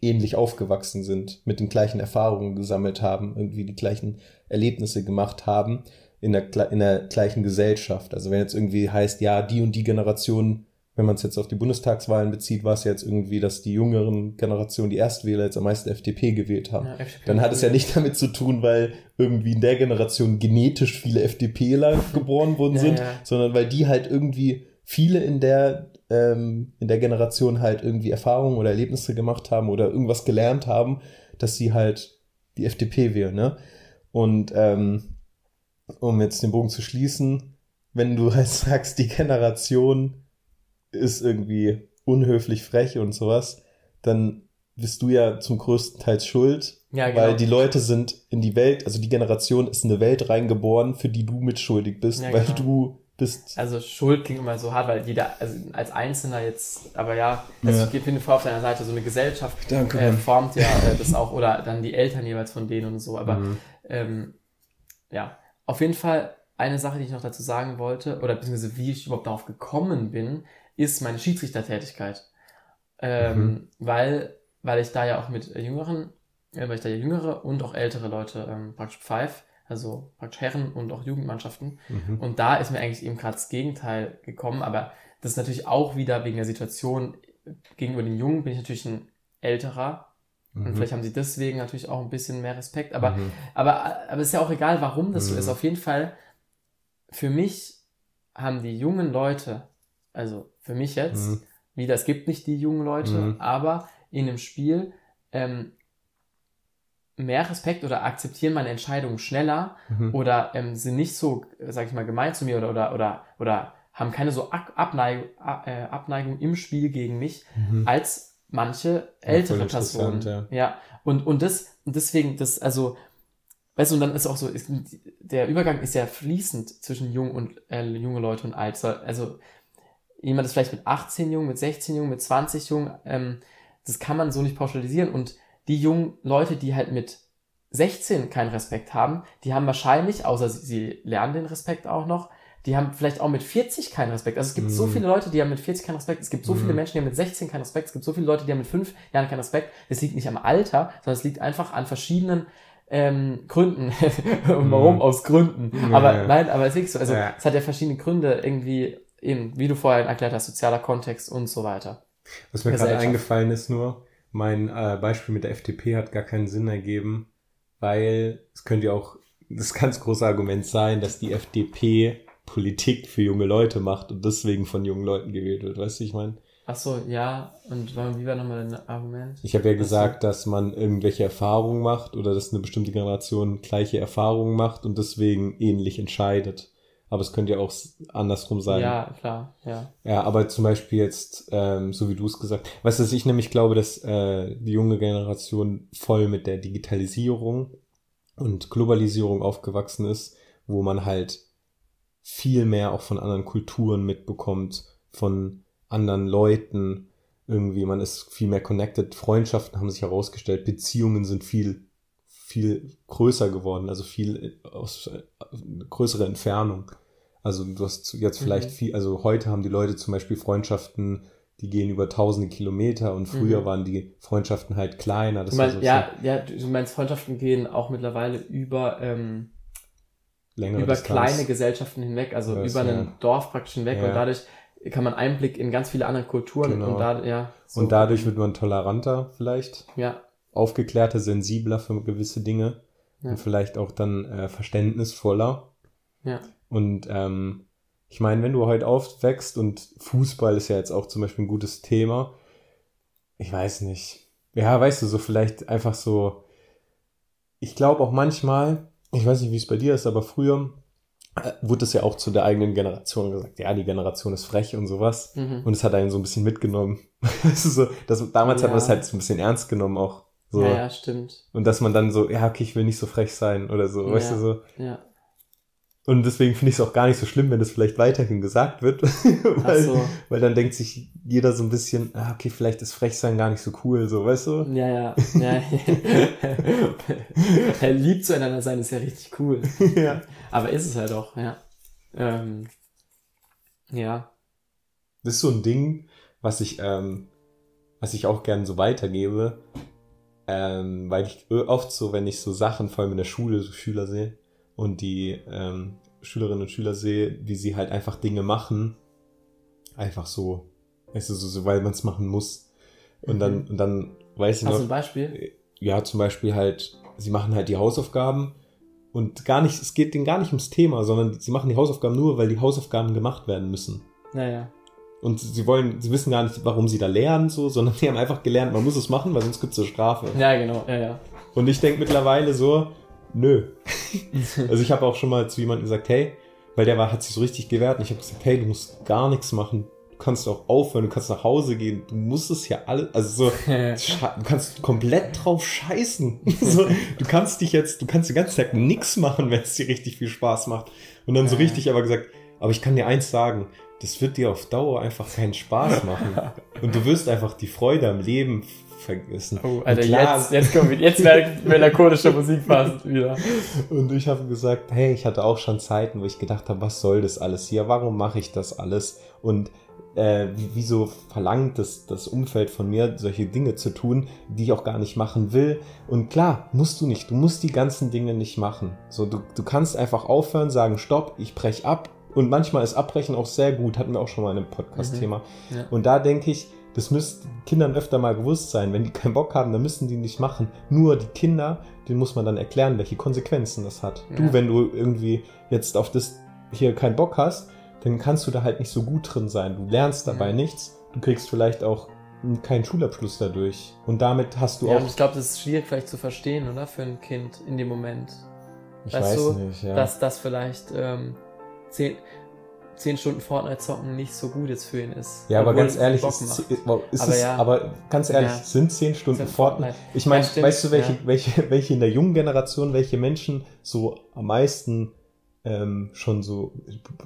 ähnlich aufgewachsen sind, mit den gleichen Erfahrungen gesammelt haben, irgendwie die gleichen Erlebnisse gemacht haben in der, in der gleichen Gesellschaft. Also wenn jetzt irgendwie heißt, ja, die und die Generation, wenn man es jetzt auf die Bundestagswahlen bezieht, war es jetzt irgendwie, dass die jüngeren Generationen, die Erstwähler jetzt am meisten FDP gewählt haben. Ja, FDP. Dann hat es ja nicht damit zu tun, weil irgendwie in der Generation genetisch viele FDPler geboren worden Ja, sind, ja. sondern weil die halt irgendwie viele in der ähm, in der Generation halt irgendwie Erfahrungen oder Erlebnisse gemacht haben oder irgendwas gelernt haben, dass sie halt die FDP wählen, ne? Und ähm, um jetzt den Bogen zu schließen, wenn du halt [LAUGHS] sagst, die Generation ist irgendwie unhöflich frech und sowas, dann bist du ja zum größten Teil schuld, Ja, genau. weil die Leute sind in die Welt, also die Generation ist in eine Welt reingeboren, für die du mitschuldig bist, Ja, weil genau. du bist. Also Schuld klingt immer so hart, weil jeder, also als Einzelner jetzt, aber ja, also Ja. ich finde voll auf deiner Seite, so eine Gesellschaft Danke. äh, formt ja äh, [LAUGHS] das auch, oder dann die Eltern jeweils von denen und so, aber Mhm. ähm, ja, auf jeden Fall eine Sache, die ich noch dazu sagen wollte, oder beziehungsweise wie ich überhaupt darauf gekommen bin, ist meine Schiedsrichtertätigkeit. Ähm, Mhm. weil, weil ich da ja auch mit jüngeren, äh, weil ich da ja jüngere und auch ältere Leute ähm, praktisch pfeif, also praktisch Herren und auch Jugendmannschaften. Mhm. Und da ist mir eigentlich eben gerade das Gegenteil gekommen, aber das ist natürlich auch wieder wegen der Situation gegenüber den Jungen bin ich natürlich ein älterer und Mhm. vielleicht haben sie deswegen natürlich auch ein bisschen mehr Respekt, aber Mhm. aber, aber ist ja auch egal, warum das so Mhm. ist. Auf jeden Fall, für mich haben die jungen Leute, also für mich jetzt, Mhm. wieder, es gibt nicht die jungen Leute, Mhm. aber in dem Spiel ähm, mehr Respekt oder akzeptieren meine Entscheidungen schneller Mhm. oder ähm, sind nicht so, sag ich mal, gemein zu mir oder, oder, oder, oder haben keine so Ab- Abneigung, äh, Abneigung im Spiel gegen mich, Mhm. als manche Ja, ältere voll Personen. interessant, Ja. Und, und das, deswegen, das, also, weißt du, und dann ist auch so, ist, der Übergang ist ja fließend zwischen jung und äh, junge Leute und alt. So, Also, jemand ist vielleicht mit 18 jung, mit 16 jung, mit 20 jung, ähm, das kann man so nicht pauschalisieren. Und die jungen Leute, die halt mit 16 keinen Respekt haben, die haben wahrscheinlich, außer sie, lernen den Respekt auch noch, die haben vielleicht auch mit 40 keinen Respekt. Also es gibt so Mhm. viele Leute, die haben mit 40 keinen Respekt. Es gibt so Mhm. viele Menschen, die haben mit 16 keinen Respekt. Es gibt so viele Leute, die haben mit 5 Jahren keinen Respekt. Es liegt nicht am Alter, sondern es liegt einfach an verschiedenen ähm, Gründen. Und [LAUGHS] Warum? Mhm. Aus Gründen. Ja, aber ja. nein, aber es wirklich so. Also Ja. es hat ja verschiedene Gründe, irgendwie, eben, wie du vorher erklärt hast, sozialer Kontext und so weiter. Was mir gerade eingefallen ist nur, mein äh, Beispiel mit der FDP hat gar keinen Sinn ergeben, weil es könnte ja auch das ganz große Argument sein, dass die FDP Politik für junge Leute macht und deswegen von jungen Leuten gewählt wird. Weißt du, ich meine? Ach so, ja. Und wie war nochmal dein Argument? Ich habe ja gesagt, dass man irgendwelche Erfahrungen macht oder dass eine bestimmte Generation gleiche Erfahrungen macht und deswegen ähnlich entscheidet. Aber es könnte ja auch andersrum sein. Ja, klar, ja. Ja, aber zum Beispiel jetzt, ähm, so wie du es gesagt weißt du, dass ich nämlich glaube, dass äh, die junge Generation voll mit der Digitalisierung und Globalisierung aufgewachsen ist, wo man halt viel mehr auch von anderen Kulturen mitbekommt, von anderen Leuten. Irgendwie, man ist viel mehr connected. Freundschaften haben sich herausgestellt, Beziehungen sind viel, viel größer geworden, also viel äh, aus äh, größere Entfernung. Also du hast jetzt vielleicht Mhm. viel, also heute haben die Leute zum Beispiel Freundschaften, die gehen über tausende Kilometer und früher Mhm. waren die Freundschaften halt kleiner. Das Du meinst, so ja, ja, du meinst, Freundschaften gehen auch mittlerweile über, ähm, längere über Distanz. kleine Gesellschaften hinweg, also Das, über einen ja. Dorf praktisch hinweg Ja. und dadurch kann man Einblick in ganz viele andere Kulturen Genau. und da, ja. so. Und dadurch wird man toleranter vielleicht, Ja, aufgeklärter, sensibler für gewisse Dinge Ja. und vielleicht auch dann äh, verständnisvoller. ja. Und ähm, ich meine, wenn du heute aufwächst und Fußball ist ja jetzt auch zum Beispiel ein gutes Thema, ich weiß nicht. Ja, weißt du, so vielleicht einfach so. Ich glaube auch manchmal, ich weiß nicht, wie es bei dir ist, aber früher äh, wurde es ja auch zu der eigenen Generation gesagt, ja, die Generation ist frech und sowas. Mhm. Und es hat einen so ein bisschen mitgenommen. [LAUGHS] Weißt so, das, damals hat man Ja. es halt so ein bisschen ernst genommen auch. So. Ja, ja, stimmt. Und dass man dann so, ja, okay, ich will nicht so frech sein oder so, weißt Ja. du so. Ja. Und deswegen finde ich es auch gar nicht so schlimm, wenn das vielleicht weiterhin gesagt wird. [LAUGHS] weil, so. weil dann denkt sich jeder so ein bisschen, ah, okay, vielleicht ist Frechsein gar nicht so cool, so, weißt du? Ja, ja, ja. [LAUGHS] er liebt zueinander sein, ist ja richtig cool. ja. Aber ist es halt auch, ja. Ähm, ja. Das ist so ein Ding, was ich, ähm, was ich auch gerne so weitergebe. Ähm, weil ich oft so, wenn ich so Sachen, vor allem in der Schule, so Schüler sehe und die ähm, Schülerinnen und Schüler sehe, wie sie halt einfach Dinge machen, einfach so, weißt du, so, so weil man es machen muss. Und dann, Mhm. und dann weiß ich Hast noch, ein Beispiel? ja, zum Beispiel halt, sie machen halt die Hausaufgaben und gar nicht, es geht denen gar nicht ums Thema, sondern sie machen die Hausaufgaben nur, weil die Hausaufgaben gemacht werden müssen. Naja. und sie wollen, sie wissen gar nicht, warum sie da lernen, so, sondern [LAUGHS] sie haben einfach gelernt, man muss es machen, weil sonst gibt's eine Strafe. Ja, genau, ja, ja. Und ich denke mittlerweile so, nö. also ich habe auch schon mal zu jemandem gesagt, hey, weil der war, hat sich so richtig gewehrt und ich habe gesagt, hey, du musst gar nichts machen. Du kannst auch aufhören, du kannst nach Hause gehen, du musst es ja alles, also so, [LAUGHS] du kannst komplett drauf scheißen. [LAUGHS] so, du kannst dich jetzt, du kannst den ganzen Tag nix machen, wenn es dir richtig viel Spaß macht. Und dann so richtig aber gesagt, aber ich kann dir eins sagen, das wird dir auf Dauer einfach keinen Spaß machen. [LAUGHS] Und du wirst einfach die Freude am Leben vergessen. Oh, Alter, klar- jetzt, jetzt kommt, jetzt melancholische Musik fast wieder. Und ich habe gesagt, hey, ich hatte auch schon Zeiten, wo ich gedacht habe, was soll das alles hier? Warum mache ich das alles? Und äh, wie- wieso verlangt das, das Umfeld von mir, solche Dinge zu tun, die ich auch gar nicht machen will? Und klar, musst du nicht. Du musst die ganzen Dinge nicht machen. So, du, du kannst einfach aufhören, sagen, stopp, ich brech ab. Und manchmal ist Abbrechen auch sehr gut, hatten wir auch schon mal in einem Podcast-Thema. Ja. Und da denke ich, das müsste Kindern öfter mal bewusst sein. Wenn die keinen Bock haben, dann müssen die nicht machen. Nur die Kinder, denen muss man dann erklären, welche Konsequenzen das hat. Ja. Du, wenn du irgendwie jetzt auf das hier keinen Bock hast, dann kannst du da halt nicht so gut drin sein. Du lernst dabei Ja. nichts. Du kriegst vielleicht auch keinen Schulabschluss dadurch. Und damit hast du Ja, auch. ich glaube, das ist schwierig vielleicht zu verstehen, oder? Für ein Kind in dem Moment. ich weißt weiß du, nicht, ja. Dass das vielleicht ähm, zehn, zehn Stunden Fortnite zocken nicht so gut jetzt für ihn ist. ja, aber ganz es ehrlich, ist, macht. ist Aber es, ja. aber ganz ehrlich, Ja. sind zehn Stunden Ist ja Fortnite. Ich meine, Ja, weißt du, welche, ja. welche, welche in der jungen Generation, welche Menschen so am meisten ähm, schon so,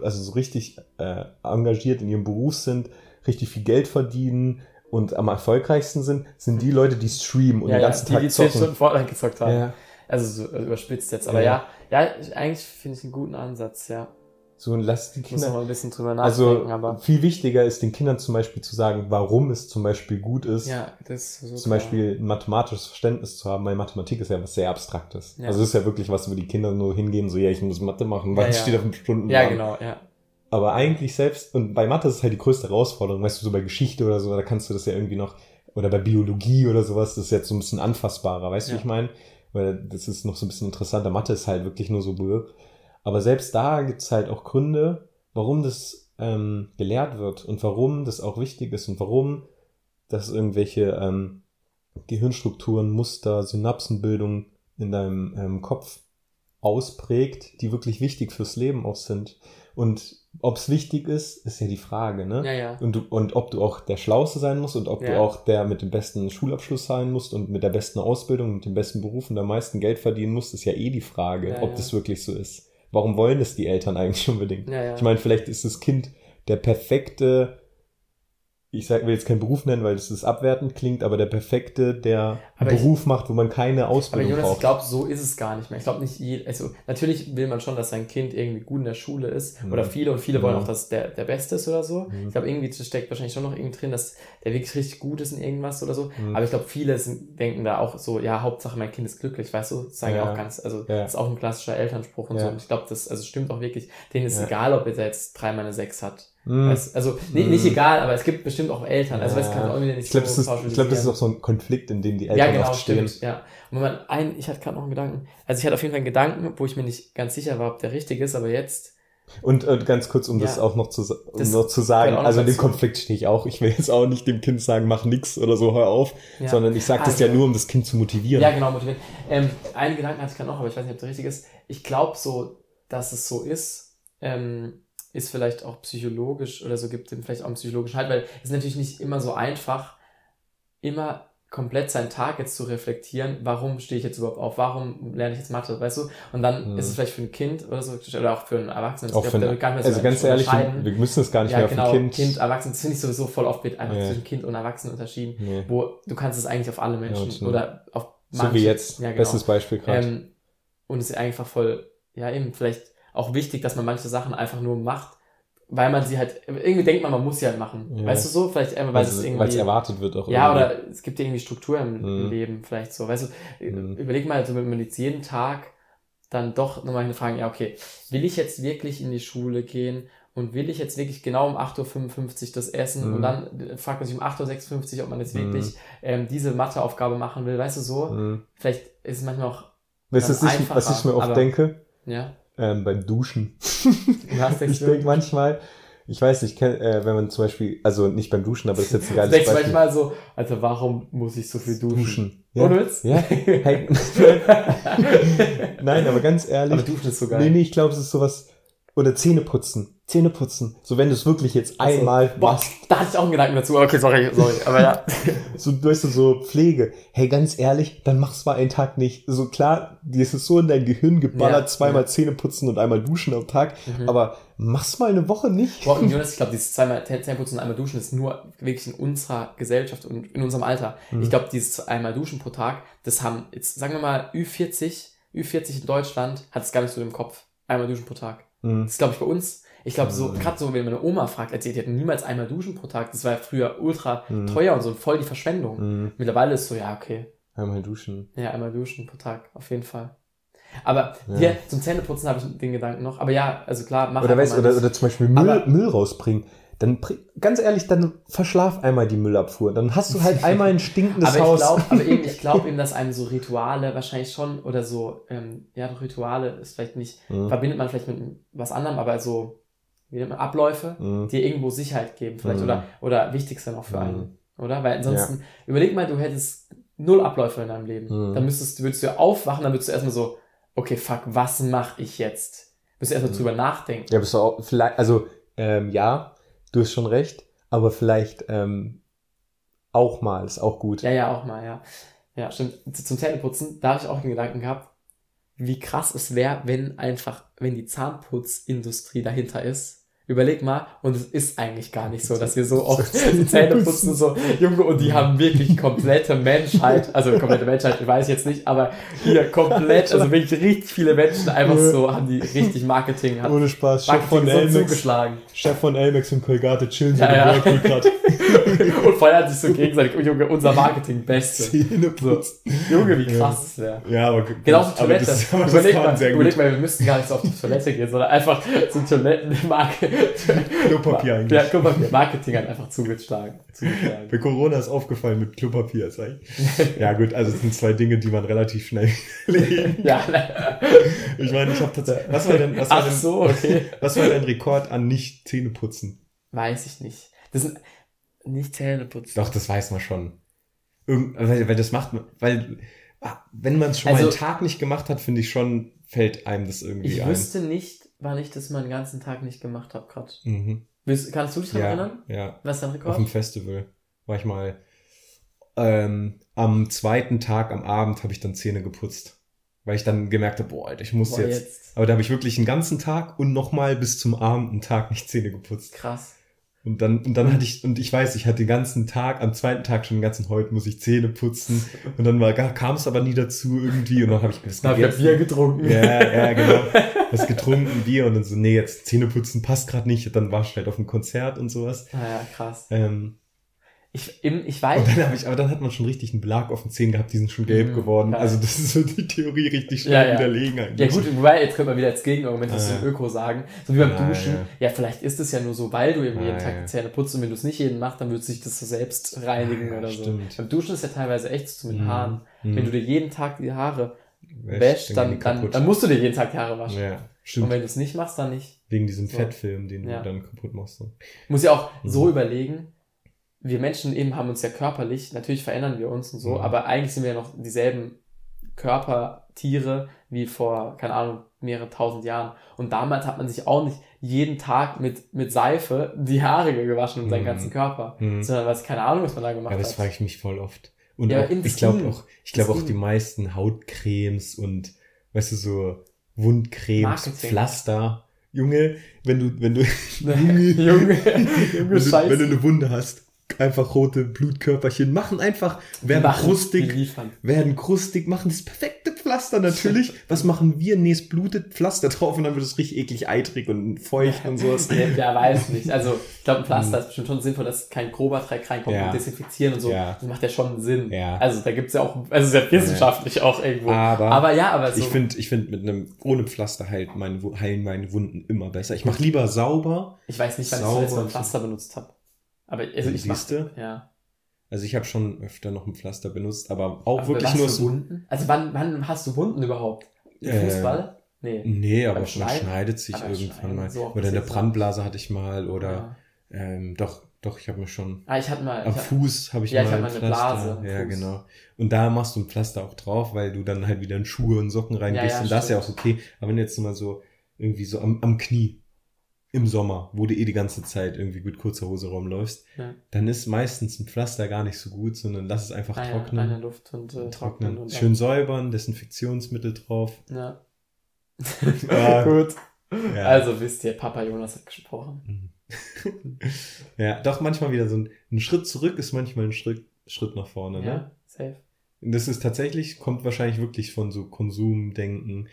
also so richtig äh, engagiert in ihrem Beruf sind, richtig viel Geld verdienen und am erfolgreichsten sind, sind die Leute, die streamen und ja, den ja, ganzen die, Tag die zehn zocken. Stunden Fortnite gezockt haben. Ja, Also so also überspitzt jetzt. Aber Ja. ja, ja, eigentlich finde ich einen guten Ansatz, ja. So und lass die muss Kinder. mal ein bisschen drüber Also nachdenken, aber viel wichtiger ist den Kindern zum Beispiel zu sagen, warum es zum Beispiel gut ist, ja, das ist so zum klar. Beispiel ein mathematisches Verständnis zu haben, weil Mathematik ist ja was sehr Abstraktes. Ja. Also es ist ja wirklich was, wo die Kinder nur hingehen, so ja, ich muss Mathe machen, weil Ja, es ja. steht auf dem Stundenplan. Ja, genau, ja. Aber eigentlich selbst, und bei Mathe ist es halt die größte Herausforderung, weißt du, so bei Geschichte oder so, da kannst du das ja irgendwie noch, oder bei Biologie oder sowas, das ist jetzt so ein bisschen anfassbarer, weißt du, wie ich meine? Weil das ist noch so ein bisschen interessanter. Mathe ist halt wirklich nur so. Aber selbst da gibt's halt auch Gründe, warum das ähm, gelehrt wird und warum das auch wichtig ist und warum das irgendwelche ähm, Gehirnstrukturen, Muster, Synapsenbildung in deinem ähm, Kopf ausprägt, die wirklich wichtig fürs Leben auch sind. Und ob es wichtig ist, ist ja die Frage, ne? Ja, ja. Und, du, und ob du auch der Schlauste sein musst und ob du Ja. auch der mit dem besten Schulabschluss sein musst und mit der besten Ausbildung, mit dem besten Beruf und am meisten Geld verdienen musst, ist ja eh die Frage, ob das wirklich so ist. Warum wollen das die Eltern [LAUGHS] eigentlich unbedingt? Ja, ja. Ich meine, vielleicht ist das Kind der perfekte, ich sag, will jetzt keinen Beruf nennen, weil das ist abwertend klingt, aber der perfekte, der Aber einen ich- Beruf macht, wo man keine Aber Ausbildung Jonas, ich braucht. glaube, so ist es gar nicht mehr. Ich glaube nicht, je, also natürlich will man schon, dass sein Kind irgendwie gut in der Schule ist. Mhm. Oder viele und viele wollen Mhm. auch, dass der der Beste ist oder so. Mhm. Ich glaube, irgendwie steckt wahrscheinlich schon noch irgendwie drin, dass der wirklich richtig gut ist in irgendwas oder so. Mhm. Aber ich glaube, viele sind, denken da auch so, ja, Hauptsache mein Kind ist glücklich, weißt du? Das sagen ja Ja. auch ganz, also Ja. das ist auch ein klassischer Elternspruch und Ja. so. Und ich glaube, das also stimmt auch wirklich. Denen ist Ja. egal, ob er jetzt dreimal eine Sechs hat. Mhm. Weißt, also Mhm. nicht egal, aber es gibt bestimmt auch Eltern. Also das kann auch nicht ich glaube, so das, ist- ich glaub, das ist auch so ein Konflikt, in dem die Eltern ja, genau, oft stehen. stimmt. Ja. Und wenn man ein, ich hatte gerade noch einen Gedanken. Also ich hatte auf jeden Fall einen Gedanken, wo ich mir nicht ganz sicher war, ob der richtig ist, aber jetzt. Und äh, ganz kurz, um Ja. das auch noch zu, um Das noch zu sagen, also in dem. Konflikt stehe ich auch. Ich will jetzt auch nicht dem Kind sagen, mach nix oder so, hör auf, Ja. sondern ich sage das Also- ja nur, um das Kind zu motivieren. Ja, genau, motiviert. Ähm, einen Gedanken hatte ich gerade noch, aber ich weiß nicht, ob der richtig ist. Ich glaube so, dass es so ist, ähm, ist vielleicht auch psychologisch oder so gibt dem vielleicht auch einen psychologischen Halt, weil es ist natürlich nicht immer so einfach, immer komplett seinen Tag jetzt zu reflektieren, warum stehe ich jetzt überhaupt auf, warum lerne ich jetzt Mathe, weißt du? Und dann Mhm. ist es vielleicht für ein Kind oder so, oder auch für einen Erwachsenen, auch für ein, also so ganz ehrlich, wir müssen es gar nicht ja, mehr genau, auf ein Kind, Kind. Erwachsen, das finde ich sowieso voll oft wird einfach Ja. zwischen Kind und Erwachsenen unterschieden, Nee. wo du kannst es eigentlich auf alle Menschen so. oder auf So wie jetzt. Ja, genau. Bestes Beispiel gerade. Ähm, und es ist einfach voll, ja eben, vielleicht auch wichtig, dass man manche Sachen einfach nur macht, weil man sie halt, irgendwie denkt man, man muss sie halt machen. Ja. Weißt du so? Vielleicht einfach, weil weil es es irgendwie. erwartet wird auch ja, irgendwie. oder es gibt ja irgendwie Struktur im, Mhm. Leben, vielleicht so. Weißt du, Mhm. überleg mal, also wenn man jetzt jeden Tag dann doch nochmal eine Frage, ja, okay, will ich jetzt wirklich in die Schule gehen und will ich jetzt wirklich genau um 8.55 Uhr das essen Mhm. und dann äh, fragt man sich um 8.56 Uhr, ob man jetzt Mhm. wirklich ähm, diese Matheaufgabe machen will, weißt du so? Mhm. Vielleicht ist es manchmal auch, Weißt du, was ich, was ich mir oft aber- denke? ja, Ähm, beim Duschen. [LAUGHS] ich denke manchmal, ich weiß nicht, äh, wenn man zum Beispiel, also nicht beim Duschen, aber das ist jetzt ein geiles denkst Beispiel. manchmal so, Alter, warum muss ich so viel duschen? Duschen. Ja. Ohne Witz? Ja. [LAUGHS] Hey. [LAUGHS] Nein, aber ganz ehrlich. Aber duschen ist so geil. Nee, nee, ich glaube, es ist sowas. Oder Zähne putzen. Zähne putzen. So, wenn du es wirklich jetzt Also, einmal Boah, machst. da hatte ich auch einen Gedanken dazu. Okay, sorry, sorry. Aber ja. [LAUGHS] So, weißt du, so Pflege. Hey, ganz ehrlich, dann mach's mal einen Tag nicht. So klar, dir ist es so in dein Gehirn geballert, Ja, zweimal ja. Zähne putzen und einmal duschen am Tag. Mhm. Aber mach's mal eine Woche nicht. Boah, und [LAUGHS] Jonas, ich glaube, dieses zweimal Zähneputzen und einmal duschen ist nur wirklich in unserer Gesellschaft und in unserem Alter. Mhm. Ich glaube, dieses einmal duschen pro Tag, das haben jetzt, sagen wir mal, Ü40, Ü40 in Deutschland hat es gar nicht so im Kopf. Einmal duschen pro Tag. Mhm. Das ist, glaube ich, bei uns. Ich glaube, so, Mhm. gerade so, wenn meine Oma fragt, erzählt, die hatten niemals einmal duschen pro Tag. Das war ja früher ultra Mhm. teuer und so voll die Verschwendung. Mhm. Mittlerweile ist so, ja, okay. Einmal duschen. Ja, einmal duschen pro Tag, auf jeden Fall. Aber Ja. hier zum Zähneputzen habe ich den Gedanken noch. Aber ja, also klar, mach Oder, weißt, oder, das. oder zum Beispiel Müll, Müll rausbringen. Dann, ganz ehrlich, dann verschlaf einmal die Müllabfuhr. Dann hast du halt einmal ein stinkendes aber ich Haus. glaube, aber eben, ich glaube [LAUGHS] eben, dass einem so Rituale wahrscheinlich schon oder so, ähm, ja, doch Rituale ist vielleicht nicht, Mhm. verbindet man vielleicht mit was anderem, aber so, wie nennt man, Abläufe, Mhm. die irgendwo Sicherheit geben, vielleicht, Mhm. oder, oder wichtig sind auch für Mhm. einen, oder? Weil ansonsten, überleg mal, du hättest null Abläufe in deinem Leben. Mhm. Dann müsstest du, würdest du ja aufwachen, dann würdest du erstmal so, okay, fuck, was mache ich jetzt? Müsst du erstmal Mhm. drüber nachdenken. Ja, bist du auch, vielleicht, also, ähm, ja, du hast schon recht, aber vielleicht, ähm, auch mal, ist auch gut. Ja, ja, auch mal, ja. Ja, stimmt. Zum Zähneputzen, da habe ich auch den Gedanken gehabt, wie krass es wäre, wenn einfach, wenn die Zahnputzindustrie dahinter ist. Überleg mal, und es ist eigentlich gar nicht so, dass wir so [LAUGHS] oft Zähne putzen, so, Junge, und die haben wirklich komplette Menschheit, also komplette Menschheit, weiß ich jetzt nicht, aber hier komplett, also wirklich richtig viele Menschen einfach so, haben die richtig Marketing, hat Ohne Spaß, Chef von Marketing so Elmex, zugeschlagen. Chef von Elmex und Colgate chillen so Ja, ja, ja. gerade. [LAUGHS] und feiern sich so gegenseitig, Junge, unser Marketing Beste. Zähne So. Junge, wie krass das wäre. Ja, aber Genau, auf Toilette. Das, [LAUGHS] aber überleg mal, überleg mal, wir müssten gar nicht so auf die Toilette gehen, sondern einfach so Toilettenmarke. Klopapier eigentlich. Ja, Klopapier. Marketing hat einfach zugeschlagen. zugeschlagen. Bei Corona ist aufgefallen mit Klopapier, sag ich. Ja, gut, also es sind zwei Dinge, die man relativ schnell [LAUGHS] legen. ja, Ich meine, ich habe tatsächlich. Was war denn, was war ach denn, so, okay. was war dein Rekord an nicht Zähneputzen? Weiß ich nicht. Das sind nicht Zähneputzen. Doch, das weiß man schon. Irgend, weil, weil das macht man, weil, ah, wenn man es schon Also- mal einen Tag nicht gemacht hat, finde ich schon, fällt einem das irgendwie Ich ein. wüsste nicht, wann ich das mal den ganzen Tag nicht gemacht habe gerade. Mhm. Kannst du dich daran Ja, erinnern? ja. Was ist dein Auf Rekord? dem Festival war ich mal. Ähm, am zweiten Tag am Abend habe ich dann Zähne geputzt. Weil ich dann gemerkt habe, boah, Alter, ich muss Boah, jetzt. jetzt. Aber da habe ich wirklich einen ganzen Tag und nochmal bis zum Abend einen Tag nicht Zähne geputzt. Krass. Und dann, und dann hatte ich, und ich weiß, ich hatte den ganzen Tag, am zweiten Tag schon den ganzen heute muss ich Zähne putzen. Und dann war, kam es aber nie dazu irgendwie. Und dann habe ich das Da hab ich ja Bier getrunken. Ja, ja, genau. Was getrunken, Bier und dann so, nee, jetzt Zähne putzen passt gerade nicht. Dann war ich halt auf einem Konzert und sowas. Naja, krass. Ähm, Ich, ich weiß. und dann ich, aber dann hat man schon richtig einen Belag auf den Zähnen gehabt, die sind schon gelb Mhm, geworden. geil. Also das ist so die Theorie richtig schnell Ja, ja. widerlegen eigentlich. Ja gut, wobei, jetzt könnte man wieder als Gegenargument das Ah, ja. Öko sagen. So wie beim Ah, Duschen. ja. Ja. vielleicht ist es ja nur so, weil du eben Ah, jeden Tag die Zähne putzt und wenn du es nicht jeden machst, dann wird sich das so selbst reinigen oder so. stimmt. Beim Duschen ist ja teilweise echt so mit den Mhm. Haaren. Mhm. Wenn du dir jeden Tag die Haare wäschst, dann, dann, dann musst du dir jeden Tag die Haare waschen. Ja, Und stimmt. wenn du es nicht machst, dann nicht. Wegen diesem So. Fettfilm, den du dann kaputt machst. Muss ja auch Mhm. so überlegen, wir Menschen eben haben uns ja körperlich, natürlich verändern wir uns und so, Mhm. aber eigentlich sind wir ja noch dieselben Körpertiere wie vor, keine Ahnung, mehrere tausend Jahren. Und damals hat man sich auch nicht jeden Tag mit, mit Seife die Haare gewaschen und seinen Mhm. ganzen Körper, Mhm. sondern was, keine Ahnung, was man da gemacht Ja, das hat. frage ich mich voll oft. Und Ja, auch, ich glaube auch, ich glaube auch die meisten Hautcremes und, weißt du, so Wundcremes, Marketing. Pflaster. Junge, wenn du, wenn du, [LAUGHS] Junge, [LAUGHS] Junge, wenn, du Scheiße. wenn du eine Wunde hast, einfach rote Blutkörperchen machen einfach, werden Machen, krustig, liefern. werden krustig, machen das perfekte Pflaster natürlich. [LAUGHS] Was machen wir? Nee, es blutet Pflaster drauf und dann wird es richtig eklig eitrig und feucht und sowas. [LAUGHS] Ja, Wer weiß nicht. Also, ich glaube, ein Pflaster ist bestimmt schon sinnvoll, dass kein grober Dreck reinkommt Mhm. Ja. und desinfizieren und so. Ja. Das macht ja schon Sinn. Ja. Also, da gibt's ja auch, also, ja wissenschaftlich auch irgendwo. Aber, aber ja, aber so. ich finde, ich finde mit einem ohne Pflaster heilt meine, heilen meine Wunden immer besser. Ich mache lieber sauber. ich weiß nicht, wann ich mal ein Pflaster benutzt habe. Aber also ich mach, Siehste? ja. Also ich habe schon öfter noch ein Pflaster benutzt, aber auch Aber wirklich nur so. Wunden? Also wann, wann hast du Wunden überhaupt? Im Äh, Fußball? Nee. Nee, aber man schneidet sich irgendwann mal. so oder eine. Brandblase hatte ich mal oder Ja. ähm, doch, doch, ich habe mir schon Ah, ich hatte mal. am ich hab, Fuß habe ich Ja, ich mal hab ein mal eine Pflaster. Blase ja, Fuß. genau. Und da machst du ein Pflaster auch drauf, weil du dann halt wieder in Schuhe und Socken reingehst Ja, ja, und das ist ja auch okay. Aber wenn du jetzt mal so irgendwie so am, am Knie im Sommer, wo du eh die ganze Zeit irgendwie mit kurzer Hose rumläufst, Ja. dann ist meistens ein Pflaster gar nicht so gut, sondern lass es einfach Ah, ja, trocknen. Eine Luft und äh, trocknen. trocknen. Und Schön säubern, Desinfektionsmittel drauf. Ja. [LAUGHS] Ja. [LAUGHS] Gut. Ja. Also wisst ihr, Papa Jonas hat gesprochen. [LAUGHS] ja, doch manchmal wieder so ein, ein Schritt zurück ist manchmal ein Schritt, Schritt nach vorne. Ne? Ja, safe. Und Das ist tatsächlich, kommt wahrscheinlich wirklich von so Konsumdenken.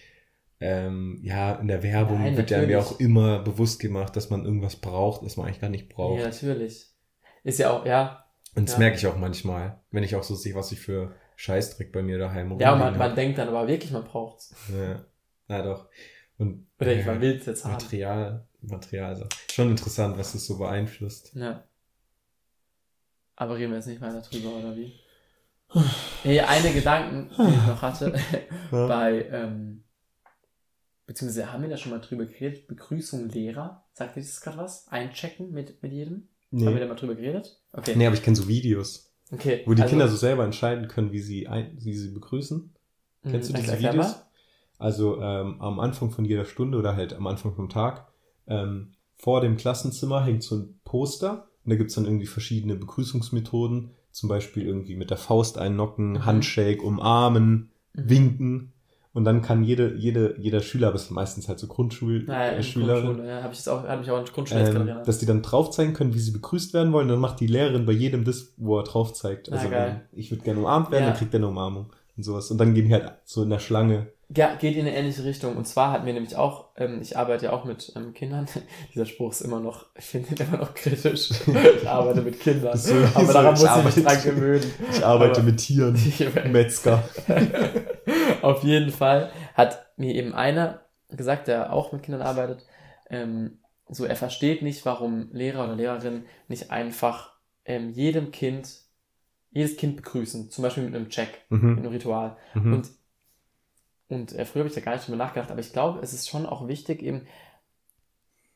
Ähm, ja, in der Werbung Nein, wird ja mir auch immer bewusst gemacht, dass man irgendwas braucht, das man eigentlich gar nicht braucht. Ja, natürlich. Ist ja auch, ja. Und das ja. merke ich auch manchmal, wenn ich auch so sehe, was ich für Scheißdreck bei mir daheim Ja, und man, man denkt dann aber wirklich, man braucht's. Ja, ja doch. Und Oder ich, ja, man will's jetzt haben. Material, Material, also schon interessant, was das so beeinflusst. Ja. Aber reden wir jetzt nicht weiter drüber, oder wie? Nee, eine Gedanken, die ich noch hatte, [LAUGHS] [LAUGHS] bei, ähm, beziehungsweise haben wir da schon mal drüber geredet, Begrüßung Lehrer, sagt dir das gerade was? Einchecken mit, mit jedem? Haben wir da Nee. mal drüber geredet? Okay. nee, aber ich kenne so Videos, okay. wo die also- Kinder so selber entscheiden können, wie sie, ein, wie sie begrüßen. Kennst du Mhm, diese Videos? mal. Also ähm, am Anfang von jeder Stunde oder halt am Anfang vom Tag, ähm, vor dem Klassenzimmer hängt so ein Poster und da gibt's dann irgendwie verschiedene Begrüßungsmethoden, zum Beispiel irgendwie mit der Faust einnocken, Mhm. Handshake, umarmen, Mhm. winken und dann kann jede, jede, jeder Schüler, aber es sind meistens halt so Naja, Grundschulschüler, in Grundschule, ja, habe ich jetzt auch, habe ich auch in Grundschule ähm, dass die dann drauf zeigen können, wie sie begrüßt werden wollen. Dann macht die Lehrerin bei jedem das, wo er drauf zeigt. Also wenn ich würde gerne umarmt werden, Ja. dann kriegt er eine Umarmung und sowas. Und dann gehen die halt so in der Schlange. Ja, geht in eine ähnliche Richtung. Und zwar hatten wir nämlich auch, ähm, ich arbeite ja auch mit ähm, Kindern. [LAUGHS] Dieser Spruch ist immer noch, ich finde ihn immer noch kritisch. [LAUGHS] ich arbeite mit Kindern. So- aber so, daran muss ich mich dran gewöhnen. Ich arbeite Aber- mit Tieren. [LAUGHS] Metzger. Auf jeden Fall hat mir eben einer gesagt, der auch mit Kindern arbeitet, ähm, so er versteht nicht, warum Lehrer oder Lehrerin nicht einfach ähm, jedem Kind, jedes Kind begrüßen. Zum Beispiel mit einem Check, mit Mhm. einem Ritual. Mhm. Und, und äh, früher habe ich da gar nicht drüber nachgedacht, aber ich glaube, es ist schon auch wichtig, eben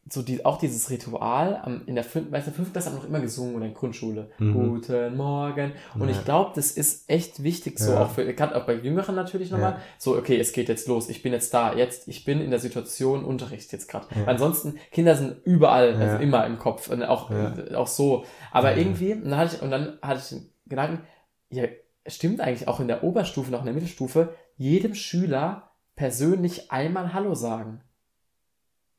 so die, auch dieses Ritual am, in der fünften, weißt du, fünften Klasse haben wir noch immer gesungen oder in der Grundschule. Mhm. Guten Morgen. Und Ja. ich glaube, das ist echt wichtig, so Ja. auch für, gerade auch bei Jüngeren natürlich nochmal, Ja. so, okay, es geht jetzt los, ich bin jetzt da, jetzt, ich bin in der Situation Unterricht jetzt gerade. Ansonsten, Kinder sind überall, also immer im Kopf und auch, auch so. Aber irgendwie, und dann hatte ich, und dann hatte ich den Gedanken, ja, stimmt eigentlich auch in der Oberstufe, noch in der Mittelstufe, jedem Schüler persönlich einmal Hallo sagen.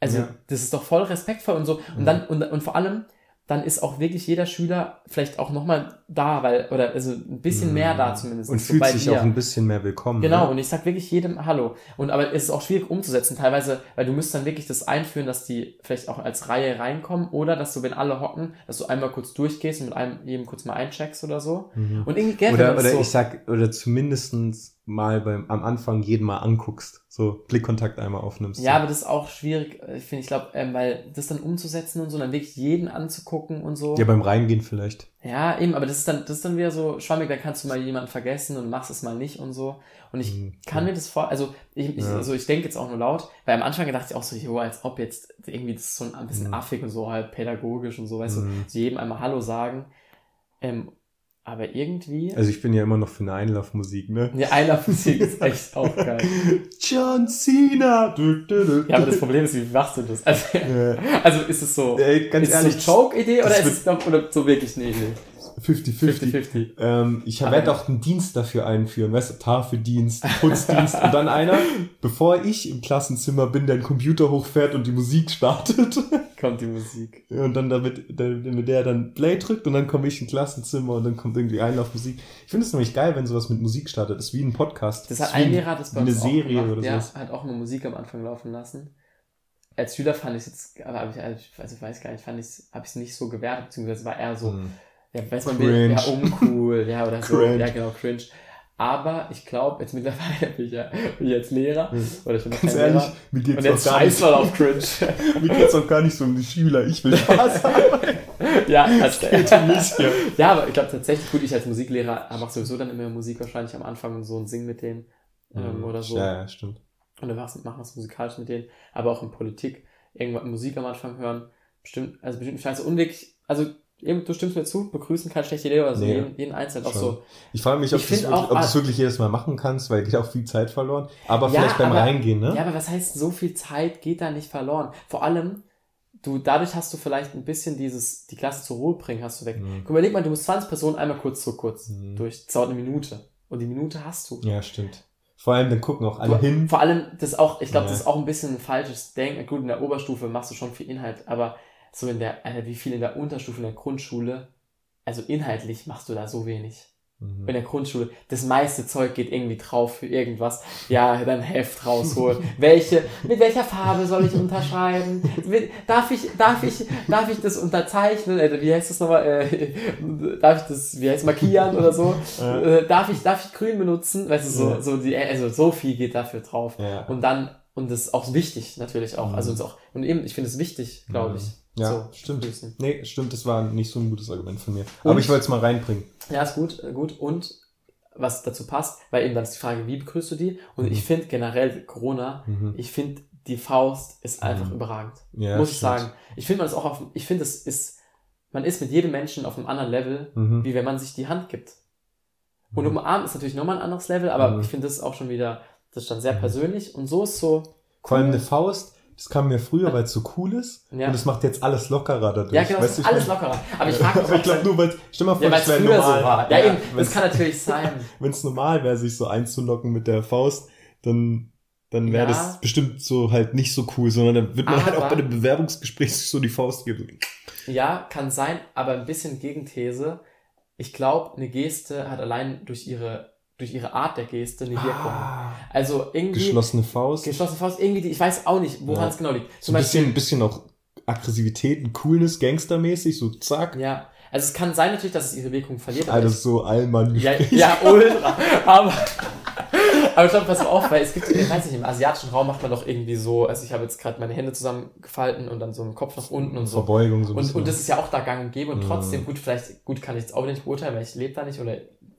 Also, Ja. das ist doch voll respektvoll und so. Und dann, und, und vor allem, dann ist auch wirklich jeder Schüler vielleicht auch nochmal da, weil, oder also ein bisschen mehr da zumindest. Mhm. Und so fühlt sich dir. auch ein bisschen mehr willkommen. Genau, Ne? und ich sag wirklich jedem Hallo. Und aber es ist auch schwierig umzusetzen, teilweise, weil du müsst dann wirklich das einführen, dass die vielleicht auch als Reihe reinkommen oder dass du, wenn alle hocken, dass du einmal kurz durchgehst und mit einem jedem kurz mal eincheckst oder so. Mhm. Und irgendwie wenn Oder, oder so, ich sag, oder zumindestens mal beim, am Anfang jeden mal anguckst. So Blickkontakt einmal aufnimmst. Ja, aber das ist auch schwierig, äh, finde ich, glaube, ähm, weil das dann umzusetzen und so, dann wirklich jeden anzugucken und so. Ja, beim Reingehen vielleicht. Ja, eben, aber das ist dann, das ist dann wieder so schwammig, da kannst du mal jemanden vergessen und machst es mal nicht und so. Und ich Mhm. kann mir das vor, also ich, ich, Ja. also ich denke jetzt auch nur laut, weil am Anfang gedachte ich auch so, jo, als ob jetzt irgendwie das ist so ein bisschen Mhm. affig und so halt pädagogisch und so, weißt Mhm. du, so jedem einmal Hallo sagen. Ähm, aber irgendwie, Also ich bin ja immer noch für eine Einlaufmusik, ne? die Einlaufmusik ist [LAUGHS] echt auch geil. John Cena! Du, du, du. Ja, aber das Problem ist, wie machst du das? Also, Ja. also ist es so, Ey, ganz ist ehrlich, es so eine Joke-Idee oder ist es noch, oder so wirklich eine Idee? 50-50. 50-50. Ähm, ich werde auch einen Dienst dafür einführen, weißt du, Tafeldienst, Putzdienst und dann einer, [LAUGHS] bevor ich im Klassenzimmer bin, der den Computer hochfährt und die Musik startet [LAUGHS] Kommt die Musik. und dann damit, damit der dann Play drückt und dann komme ich im Klassenzimmer und dann kommt irgendwie Einlaufmusik. Ich finde es nämlich geil, wenn sowas mit Musik startet. Das ist wie ein Podcast. Das hat ein Lehrer das bei eine uns auch Serie gemacht. oder Der sowas. hat auch immer Musik am Anfang laufen lassen. Als Schüler fand ich es jetzt, aber ich, also ich weiß- gar nicht, fand ich habe ich es nicht so gewertet, beziehungsweise war eher so, Hm. Ja, weiß man, Cringe. ja, uncool, ja, oder so, Cringe. ja, genau, cringe. Aber ich glaube, jetzt mittlerweile bin ich ja bin ich jetzt Lehrer, oder ich bin Ganz ehrlich, Lehrer. mir Und geht's jetzt gar nicht, scheiß mal auf cringe. [LAUGHS] mir geht's auch gar nicht so um die Schüler. Ich will Spaß haben. [LAUGHS] ja, also, Geht um mich hier. ja, aber ich glaube tatsächlich, gut, ich als Musiklehrer mache sowieso dann immer Musik wahrscheinlich am Anfang und so und sing mit denen ähm, oder so. Ja, ja, stimmt. und dann machen wir was musikalisch mit denen, aber auch in Politik, irgendwann Musik am Anfang hören, bestimmt, also bestimmt scheiße unweg, also eben, du stimmst mir zu, begrüßen keine schlechte Idee, also Nee. jeden, jeden Einzelnen auch so. Ich frage mich, ob du es wirklich, wirklich jedes Mal machen kannst, weil geht auch viel Zeit verloren. Aber Ja, vielleicht beim aber- Reingehen, ne? Ja, aber was heißt, so viel Zeit geht da nicht verloren? Vor allem, du, dadurch hast du vielleicht ein bisschen dieses, die Klasse zur Ruhe bringen, hast du weg. Mhm. Guck, Überleg mal, du musst 20 Personen einmal kurz zu kurz Mhm. durch, das dauert eine Minute. Und die Minute hast du. Ja, stimmt. Vor allem, dann gucken auch alle Du- hin. Vor allem, das ist auch, ich glaube, Ja. das ist auch ein bisschen ein falsches Denken. Gut, in der Oberstufe machst du schon viel Inhalt, aber so in der, Alter, wie viel in der Unterstufe, in der Grundschule, also inhaltlich machst du da so wenig. Mhm. In der Grundschule, das meiste Zeug geht irgendwie drauf für irgendwas. Ja, dann Heft rausholen. [LAUGHS] Welche, mit welcher Farbe soll ich unterschreiben? Darf ich, darf ich, darf ich das unterzeichnen? Äh, Wie heißt das nochmal? Äh, [LAUGHS] darf ich das, wie heißt markieren oder so? Ja. Äh, darf ich, darf ich grün benutzen? Weißt du, so, Ja. so die, also so viel geht dafür drauf. Ja. Und dann, und das ist auch wichtig natürlich auch. Mhm. Also es ist auch, und eben, ich finde es wichtig, glaube ich. Ja, so, stimmt. Nee, stimmt, das war nicht so ein gutes Argument von mir. Und- Aber ich wollte es mal reinbringen. Ja, ist gut, äh, gut. Und was dazu passt, weil eben dann ist die Frage, wie begrüßt du die? Und Mhm. ich finde generell Corona, Mhm. ich finde die Faust ist einfach Mhm. überragend. Ja, muss ich stimmt. sagen. Ich finde man ist auch auf, ich finde es ist, man ist mit jedem Menschen auf einem anderen Level, Mhm. wie wenn man sich die Hand gibt. Und Mhm. umarmen ist natürlich nochmal ein anderes Level, aber Mhm. ich finde das auch schon wieder, das ist dann sehr persönlich und so ist so, Vor allem eine Faust, das kam mir früher, weil es so cool ist. Ja. Und es macht jetzt alles lockerer dadurch. ja genau, Weißt alles lockerer. Aber ich frage mich [LAUGHS] ich glaube nur, weil, stell mal vor, ja, es früher normal. so war. Ja, eben, das kann natürlich sein. [LAUGHS] wenn es normal wäre, sich so einzulocken mit der Faust, dann, dann wäre Ja. das bestimmt so halt nicht so cool, sondern dann wird man halt auch bei dem Bewerbungsgespräch sich so die Faust geben. Ja, kann sein, aber ein bisschen Gegenthese. Ich glaube, eine Geste hat allein durch ihre, durch ihre Art der Geste eine Wirkung. Ah, Also irgendwie. geschlossene Faust. Geschlossene Faust, irgendwie, die, ich weiß auch nicht, woran Ja. es genau liegt. so Zum ein Beispiel, bisschen, bisschen auch Aggressivität, ein Coolness, Gangstermäßig, so zack. ja. Also es kann sein natürlich, dass es ihre Wirkung verliert. Alles ich- so Allmann. ja, [LAUGHS] ja, ultra. Aber, aber ich glaube, pass mal auf, weil es gibt, ich weiß nicht, im asiatischen Raum macht man doch irgendwie so, also ich habe jetzt gerade meine Hände zusammengefalten und dann so den Kopf nach unten und so. Verbeugung so ein Und, bisschen. und das ist ja auch da gang und gäbe und Mhm. trotzdem, gut, vielleicht, gut, kann ich jetzt auch nicht beurteilen, weil ich lebe da nicht oder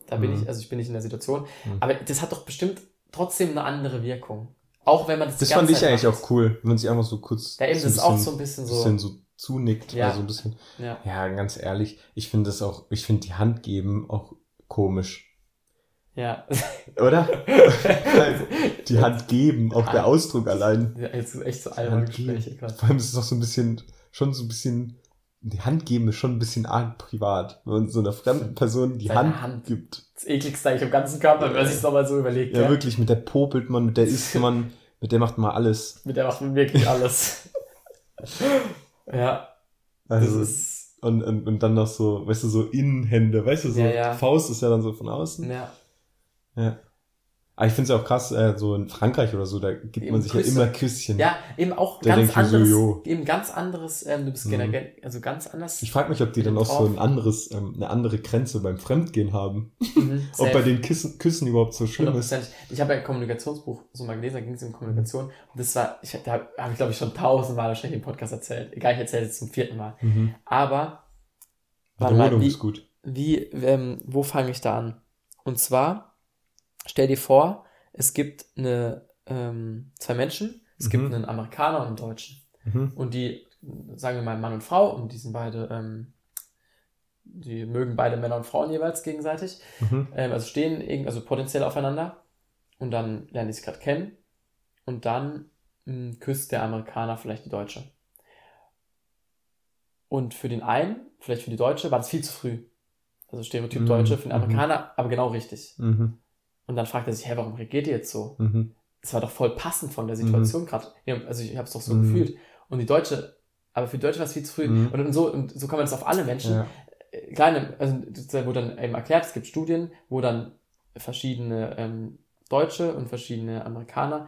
da bin Mhm. ich, also ich bin nicht in der Situation. Mhm. Aber das hat doch bestimmt trotzdem eine andere Wirkung. Auch wenn man das das fand ich Zeit eigentlich macht. auch cool, wenn man sich einfach so kurz Ja, eben, so das ist auch so ein bisschen so. bisschen so zunickt, Ja. also ein bisschen. Ja. Ja, ganz ehrlich, ich finde das auch, ich finde die Hand geben auch komisch. Ja. [LAUGHS] Oder? die Hand geben, auch der Ausdruck allein. ja. Jetzt ist echt so alberne. Gespräche gerade. Vor allem ist es auch so ein bisschen, schon so ein bisschen, die Hand geben ist schon ein bisschen arg privat. Wenn man so einer fremden Person die Hand, Hand. gibt. Das ekligste eigentlich am ganzen Körper, wenn man sich nochmal so überlegt. Ja, Ja, wirklich, mit der popelt man, mit der [LAUGHS] isst man, mit der macht man alles. Mit der macht man wirklich alles. [LAUGHS] ja, das Also, ist. und, und, und dann noch so, weißt du, so Innenhände, weißt du, so, Ja, ja. Faust ist ja dann so von außen. Ja. Ja. Aber ich finde es ja auch krass, äh, so in Frankreich oder so, da gibt Eben man sich Küsse. ja immer Küsschen. ja, eben auch Da ganz so, anderes. jo. eben ganz anderes, ähm, du bist Mhm. generell, also ganz anders. Ich frage mich, ob die dann auch so Drauf. ein anderes, ähm, eine andere Grenze beim Fremdgehen haben. Mhm, [LAUGHS] Ob bei den Küssen, Küssen überhaupt so schlimm ist. 100%. Ich habe ja ein Kommunikationsbuch so mal gelesen, da ging es um Kommunikation. Und das war, ich, da habe ich glaube ich schon tausendmal wahrscheinlich im Podcast erzählt. Egal, ich erzähle es zum vierten Mal. Mhm. Aber, warte mal, Wiederholung wie, ist gut. wie ähm, wo fange ich da an? Und zwar, stell dir vor, es gibt eine, ähm, zwei Menschen, es Mhm. gibt einen Amerikaner und einen Deutschen. Mhm. Und die, sagen wir mal Mann und Frau, und die sind beide, ähm, die mögen beide Männer und Frauen jeweils gegenseitig. Mhm. Ähm, also stehen irgend- also potenziell aufeinander und dann lernen die sich gerade kennen und dann mh, küsst der Amerikaner vielleicht die Deutsche. Und für den einen, vielleicht für die Deutsche, war das viel zu früh. Also Stereotyp Mhm, Deutsche, für den mhm. Amerikaner, aber genau richtig. Mhm. Und dann fragt er sich, hä, warum reagiert ihr jetzt so? Mhm. Das war doch voll passend von der Situation gerade. Ja, also ich habe es doch so Mhm. gefühlt. Und die Deutsche, aber für die Deutsche war es viel zu früh. Mhm. Und, so, und so kann man das auf alle Menschen Ja. äh, kleine, also das wurde dann eben erklärt, es gibt Studien, wo dann verschiedene ähm, Deutsche und verschiedene Amerikaner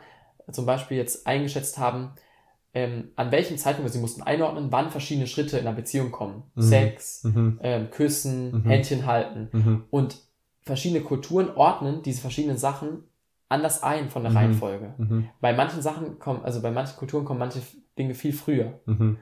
zum Beispiel jetzt eingeschätzt haben, ähm, an welchem Zeitpunkt, also sie mussten einordnen, wann verschiedene Schritte in einer Beziehung kommen. Mhm. Sex, Mhm. ähm, Küssen, Mhm. Händchen halten. Mhm. Und verschiedene Kulturen ordnen diese verschiedenen Sachen anders ein von der Mhm. Reihenfolge. Mhm. Bei manchen Sachen kommen, also bei manchen Kulturen kommen manche Dinge viel früher. Mhm.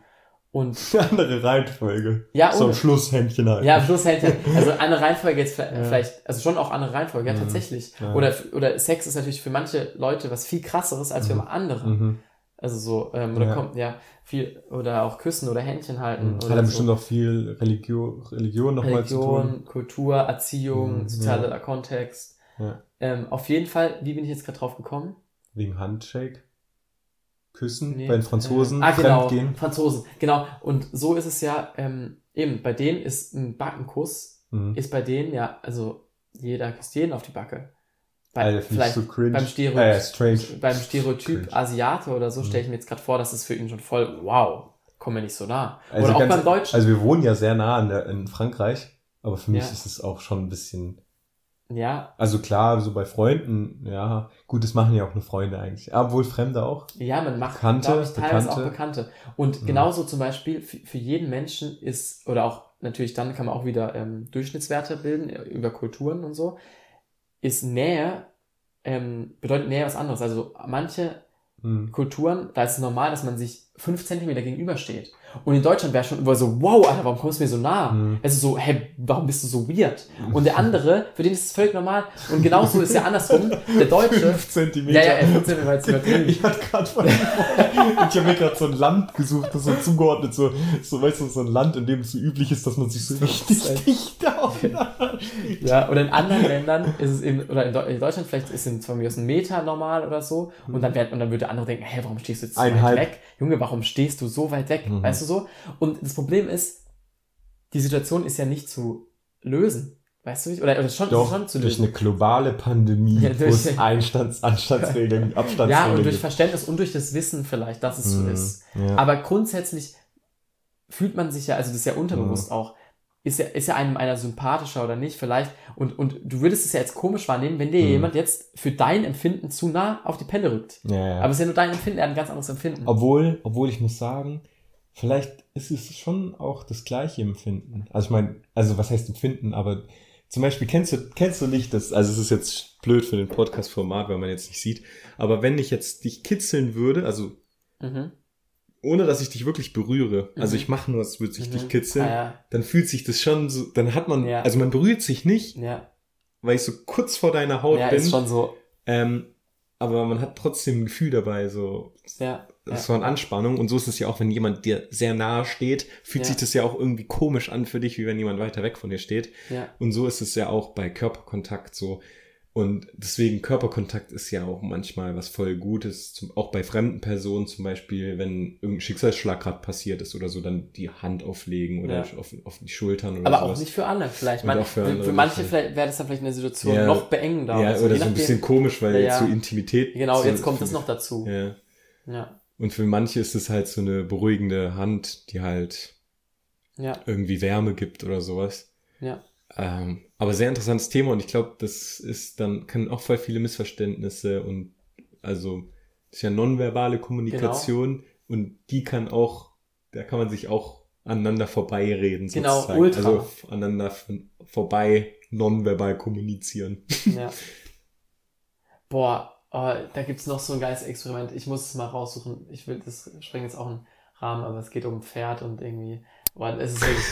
Und [LAUGHS] Andere Reihenfolge. ja, So am und, Schluss Händchen halten. ja, am Schluss hält [LAUGHS] er, also eine Reihenfolge jetzt Ja. vielleicht, also schon auch andere Reihenfolge, ja, Mhm. tatsächlich. Ja. Oder, oder Sex ist natürlich für manche Leute was viel krasseres als für Mhm. andere. Also so, ähm, oder Ja. kommt, ja, viel, oder auch küssen oder Händchen halten. Mhm. Oder Hat dann so. bestimmt auch viel Religion, Religion nochmal zu tun. Religion, Kultur, Erziehung, Mhm, sozialer Kontext. Ja. Ähm, auf jeden Fall, wie bin ich jetzt gerade drauf gekommen? Wegen Handshake. Küssen Nee, bei den Franzosen. Äh, ah, genau, Fremdgehen. Franzosen, genau. Und so ist es ja, ähm, eben, bei denen ist ein Backenkuss, Mhm. ist bei denen ja, also jeder küsst jeden auf die Backe. Bei, ich vielleicht so beim Stereotyp, Äh, strange. beim Stereotyp Cringe. Asiate oder so Mhm. stelle ich mir jetzt gerade vor, das ist für ihn schon voll, wow, komm mir nicht so nah. Also oder auch ganz- beim Deutschen. Also wir wohnen ja sehr nah an der, in Frankreich, aber für mich Ja. ist es auch schon ein bisschen, ja, also klar, so bei Freunden, ja, gut, das machen ja auch nur Freunde eigentlich, aber wohl Fremde auch. Ja, man macht, Bekannte, glaube ich, teilweise auch Bekannte. Bekannte. Und Mhm. genauso zum Beispiel für, für jeden Menschen ist, oder auch natürlich dann kann man auch wieder ähm, Durchschnittswerte bilden äh, über Kulturen und so, ist Nähe, ähm, bedeutet Nähe was anderes. Also manche Mhm. Kulturen, da ist es normal, dass man sich fünf Zentimeter gegenübersteht. Und in Deutschland wäre schon immer so, wow, Alter, warum kommst du mir so nah? Mhm. Es ist so, hä, warum bist du so weird? Und der andere, für den ist es völlig normal. Und genauso ist ja andersrum. Der [LAUGHS] Deutsche, Fünf Zentimeter. ja, ja, 5 Zentimeter war jetzt [LAUGHS] übertrieben. Ich hatte gerade von ich habe mir gerade so ein Land gesucht, das so zugeordnet, so, so weißt du, so ein Land, in dem es so üblich ist, dass man sich so richtig dicht aufeinander. Ja, oder in anderen Ländern ist es eben, oder in, Deu- in Deutschland vielleicht ist es von mir aus ein Meter normal oder so. Und dann, wird, und dann würde der andere denken, hä, warum stehst du jetzt so Einhalb. weit weg? Junge, warum stehst du so weit weg? Mhm. Weißt du so? Und das Problem ist, die Situation ist ja nicht zu lösen. Weißt du nicht? Oder, oder schon, Doch, schon zu durch eine globale Pandemie, Ja, durch- es Einstands Anstandsregeln, [LAUGHS] Abstandsregeln Ja, und durch. Verständnis und durch das Wissen vielleicht, dass es so Mhm, ist. Ja. Aber grundsätzlich fühlt man sich ja, also das ist ja Mhm. unterbewusst auch, ist ja, ist ja einem einer sympathischer oder nicht vielleicht. Und, und du würdest es ja jetzt komisch wahrnehmen, wenn dir Mhm. jemand jetzt für dein Empfinden zu nah auf die Pelle rückt. ja, ja. Aber es ist ja nur dein Empfinden, er hat ein ganz anderes Empfinden. Obwohl, obwohl ich muss sagen, vielleicht ist es schon auch das gleiche Empfinden. Also ich meine, also was heißt Empfinden, aber zum Beispiel kennst du, kennst du nicht das, also es ist jetzt blöd für den Podcast-Format, weil man jetzt nicht sieht, aber wenn ich jetzt dich kitzeln würde, also Mhm. ohne dass ich dich wirklich berühre, also Mhm. ich mache nur, als würde ich Mhm. dich kitzeln, Ah, dann fühlt sich das schon so, dann hat man, Ja. also man berührt sich nicht, ja, ja, weil ich so kurz vor deiner Haut ja bin, ist schon so. ähm, aber man hat trotzdem ein Gefühl dabei, so, Ja, das ja. war eine Anspannung. Und so ist es ja auch, wenn jemand dir sehr nahe steht, fühlt Ja. sich das ja auch irgendwie komisch an für dich, wie wenn jemand weiter weg von dir steht. ja. Und so ist es ja auch bei Körperkontakt so. Und deswegen Körperkontakt ist ja auch manchmal was voll Gutes, zum, auch bei fremden Personen zum Beispiel, wenn irgendein Schicksalsschlag gerade passiert ist oder so, dann die Hand auflegen oder Ja. auf, auf die Schultern oder Aber sowas. auch nicht für alle. Vielleicht. Man, für andere für manche wäre das dann vielleicht eine Situation Ja. noch beengender. ja, so, oder so ein bisschen komisch, weil Ja, jetzt so Intimität. Genau, so, jetzt kommt das noch dazu. Ja. Ja, Und für manche ist es halt so eine beruhigende Hand, die halt irgendwie Wärme gibt oder sowas. ja. Ähm, aber sehr interessantes Thema und ich glaube, das ist dann, kann auch voll viele Missverständnisse und also ist ja nonverbale Kommunikation Genau. und die kann auch, da kann man sich auch aneinander vorbeireden. Genau, sozusagen. ultra. Also aneinander vorbei nonverbal kommunizieren. Ja. Boah, oh, da gibt's noch so ein geiles Experiment. Ich muss es mal raussuchen. Ich will, das sprengt jetzt auch einen Rahmen, aber es geht um Pferd und irgendwie, boah, es ist wirklich,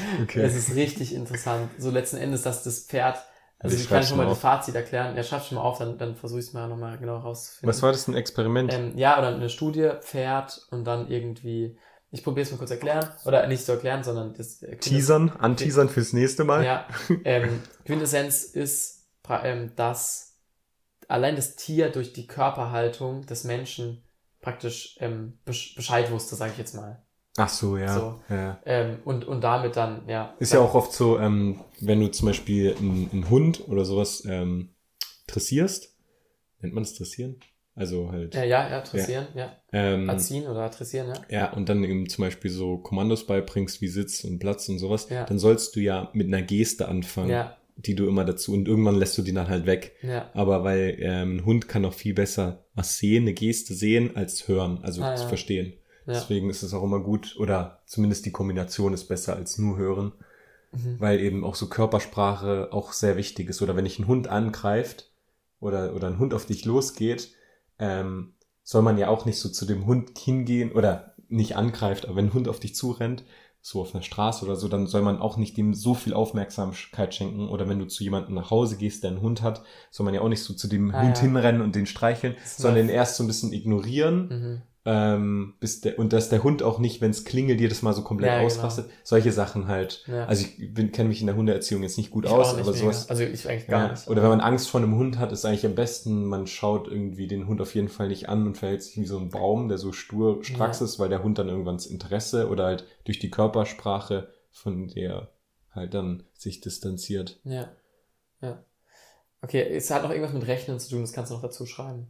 [LAUGHS] [LAUGHS] Okay. es ist richtig interessant. So letzten Endes, dass das Pferd, also Ich ich kann schon mal das. Fazit erklären. Ja, schreib schon mal auf, dann, dann versuche ich es mal nochmal genau rauszufinden. Was war das, ein Experiment? Ähm, ja, oder eine Studie, Pferd und dann irgendwie, ich probiere es mal kurz erklären, oder nicht zu erklären, sondern das äh, Teasern, anteasern fürs nächste Mal. ja, ähm, [LAUGHS] Quintessenz ist, ähm, dass allein das Tier durch die Körperhaltung des Menschen praktisch ähm, besch- Bescheid wusste, sage ich jetzt mal. Ach so, ja. So. ja. Ähm, und, und damit dann, ja. Ist ja auch oft so, ähm, wenn du zum Beispiel einen, einen Hund oder sowas ähm, dressierst, nennt man es dressieren? Also halt. Ja, ja, ja, dressieren, ja. ähm, Erziehen oder dressieren, ja. ja, und dann eben zum Beispiel so Kommandos beibringst, wie Sitz und Platz und sowas, Ja. dann sollst du ja mit einer Geste anfangen, Ja, die du immer dazu, und irgendwann lässt du die dann halt weg. ja. Aber weil ähm, ein Hund kann auch viel besser was sehen, eine Geste sehen, als hören, also Ah, ja. verstehen. Ja. Deswegen ist es auch immer gut, oder zumindest die Kombination ist besser als nur hören, Mhm. weil eben auch so Körpersprache auch sehr wichtig ist. Oder wenn dich ein Hund angreift oder, oder ein Hund auf dich losgeht, ähm, soll man ja auch nicht so zu dem Hund hingehen oder nicht angreift, aber wenn ein Hund auf dich zurennt, so auf einer Straße oder so, dann soll man auch nicht dem so viel Aufmerksamkeit schenken. Oder wenn du zu jemandem nach Hause gehst, der einen Hund hat, soll man ja auch nicht so zu dem Ah, Hund ja. hinrennen und den streicheln, sondern ihn erst so ein bisschen ignorieren. Mhm. Ähm, bis der, und dass der Hund auch nicht, wenn es klingelt, jedes Mal so komplett Ja, genau. ausrastet. Solche Sachen halt. Ja. Also ich bin- kenne mich in der Hundeerziehung jetzt nicht gut Ich aus, nicht aber mega. sowas. Also ich eigentlich gar Ja. nicht. Oder wenn man Angst vor einem Hund hat, ist eigentlich am besten, man schaut irgendwie den Hund auf jeden Fall nicht an und verhält sich wie so ein Baum, der so stur stracks ist, weil der Hund dann irgendwann das Interesse oder halt durch die Körpersprache von der halt dann sich distanziert. Ja. Ja. Okay, es hat noch irgendwas mit Rechnen zu tun, das kannst du noch dazu schreiben.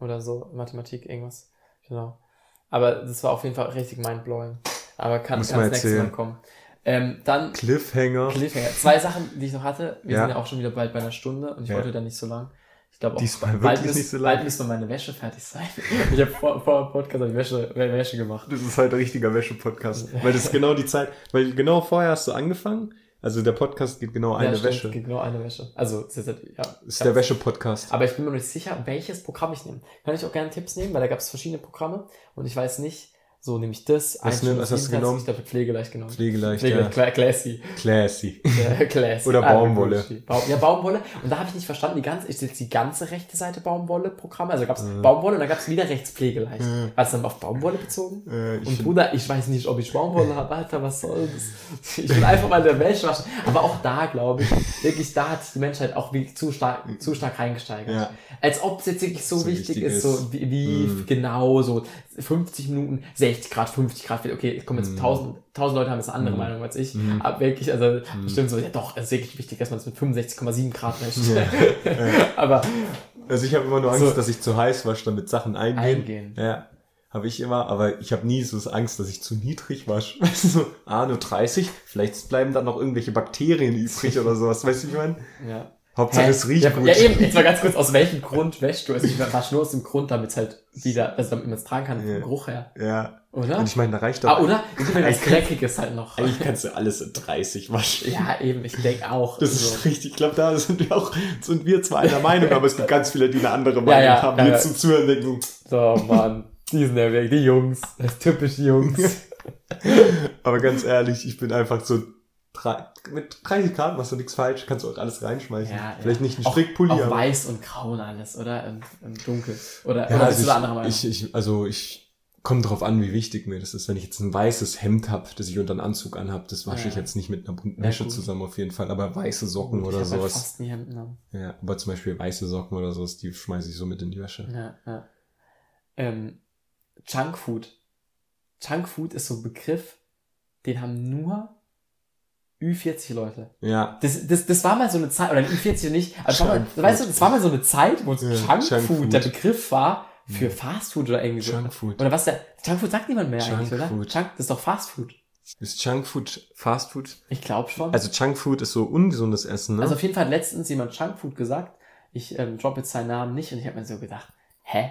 Oder so, Mathematik, irgendwas. Genau. Aber das war auf jeden Fall richtig mindblowing. Aber kann Muss kann man das nächste Mal kommen. Ähm, dann Cliffhanger. Cliffhanger. Zwei Sachen, die ich noch hatte. Wir Ja. sind ja auch schon wieder bald bei einer Stunde und ich Ja. wollte da nicht so lang. Ich glaube auch, Diesmal bald, wirklich nicht so lang. bald müsste meine Wäsche fertig sein. Ich habe vor, vor dem Podcast ich Wäsche, Wäsche gemacht. Das ist halt ein richtiger Wäsche-Podcast. Weil das ist genau die Zeit, weil genau vorher hast du angefangen. Also der Podcast geht genau eine ja, stimmt, Wäsche. Genau eine Wäsche. Also, ist, halt- ja. Ist der Wäsche-Podcast. Aber ich bin mir nicht sicher, welches Programm ich nehme. Kann ich auch gerne Tipps nehmen, weil da gab es verschiedene Programme und ich weiß nicht, so nehme ich das. Was nimm- was hast du genommen? Ich glaube, Pflegeleicht genommen. Pflegeleicht, Pflege, ja. Cla Classy. Classy. [LAUGHS] Ja, Classy. Oder Ah, Baumwolle. Baum, ja, Baumwolle. Und da habe ich nicht verstanden, die ganze, ist jetzt die ganze rechte Seite Baumwolle-Programme? Also gab es Mhm. Baumwolle und dann gab es wieder rechts Pflegeleicht. Mhm. War das dann auf Baumwolle bezogen? Äh, Und Bruder, ich weiß nicht, ob ich Baumwolle habe. Alter, was soll das? Ich will einfach mal der Wäsche waschen. Aber auch da, glaube ich, wirklich, da hat die Menschheit auch wirklich zu stark, zu stark reingesteigert. Ja. Als ob es jetzt wirklich so, So wichtig, wichtig ist, ist. so wie, wie Mm. genau so 50 Minuten, 60 Grad, 50 Grad. Okay, ich komme jetzt Mm. 1000, 1000 Leute haben jetzt eine andere Mm. Meinung als ich. Mm. Aber wirklich, also bestimmt so, ja doch, es ist wirklich wichtig, dass man es mit 65,7 Grad wäscht. Ja. [LAUGHS] Aber Also ich habe immer nur Angst, So. dass ich zu heiß wasche, damit Sachen eingehen. eingehen. Ja, habe ich immer, aber ich habe nie so Angst, dass ich zu niedrig wasche. Weißt [LAUGHS] du, so, ah, nur 30, vielleicht bleiben dann noch irgendwelche Bakterien übrig oder sowas, weißt du, wie ich meine? Ja. Hauptsache Hä? es riecht ja, gut. Ja, eben, jetzt mal ganz kurz, aus welchem Grund wäschst du? Also ich wasche nur aus dem Grund, damit es halt wieder, also damit man es tragen kann, Ja. vom Geruch her. Ja. Oder? Und ich meine, da reicht doch. ah, oder? Ich meine, das Dreckige ist halt noch. Eigentlich kannst du alles in 30 waschen. Ja, eben, ich denke auch. Das so. ist richtig. Ich glaube, da sind wir auch, sind wir zwar einer Meinung, aber es gibt ganz viele, die eine andere Ja, Meinung ja, haben, ja, die ja. jetzt so zuhören denken, So, Mann. Die sind ja weg, die Jungs. Das ist typisch Jungs. [LAUGHS] aber ganz ehrlich, ich bin einfach so, drei, mit 30 Grad machst du nichts falsch, kannst du auch alles reinschmeißen. Ja, Vielleicht ja. nicht einen Auch- Strickpulli, Auch aber. weiß und grau und alles, oder? Im, im Dunkel. Oder, Ja, oder bist also du da anderer Meinung? ich, ich, ich, also ich komme drauf an, wie wichtig mir das ist. Wenn ich jetzt ein weißes Hemd habe, das ich unter einen Anzug anhab, das wasche Ja. ich jetzt nicht mit einer bunten Ja, Wäsche gut. zusammen auf jeden Fall. Aber weiße Socken Ich oder hab halt sowas. fast nie Hemden an. Ja, aber zum Beispiel weiße Socken oder sowas, die schmeiße ich so mit in die Wäsche. Ja, ja. Ähm, Junkfood. Junkfood ist so ein Begriff, den haben nur Ü40 Leute. Ja. Das, das, das war mal so eine Zeit, oder Ü40 nicht, aber das war mal, weißt du, das war mal so eine Zeit, wo Ja, Junkfood, der Begriff war für Fastfood oder irgendwie so. Junkfood. Oder was der, Junkfood sagt niemand mehr eigentlich, oder? Junkfood. Junk, das ist doch Fastfood. Ist Junkfood Fastfood? Ich glaube schon. Also Junkfood ist so ungesundes Essen, ne? Also auf jeden Fall hat letztens jemand Junkfood gesagt. Ich ähm, droppe jetzt seinen Namen nicht und ich habe mir so gedacht, hä?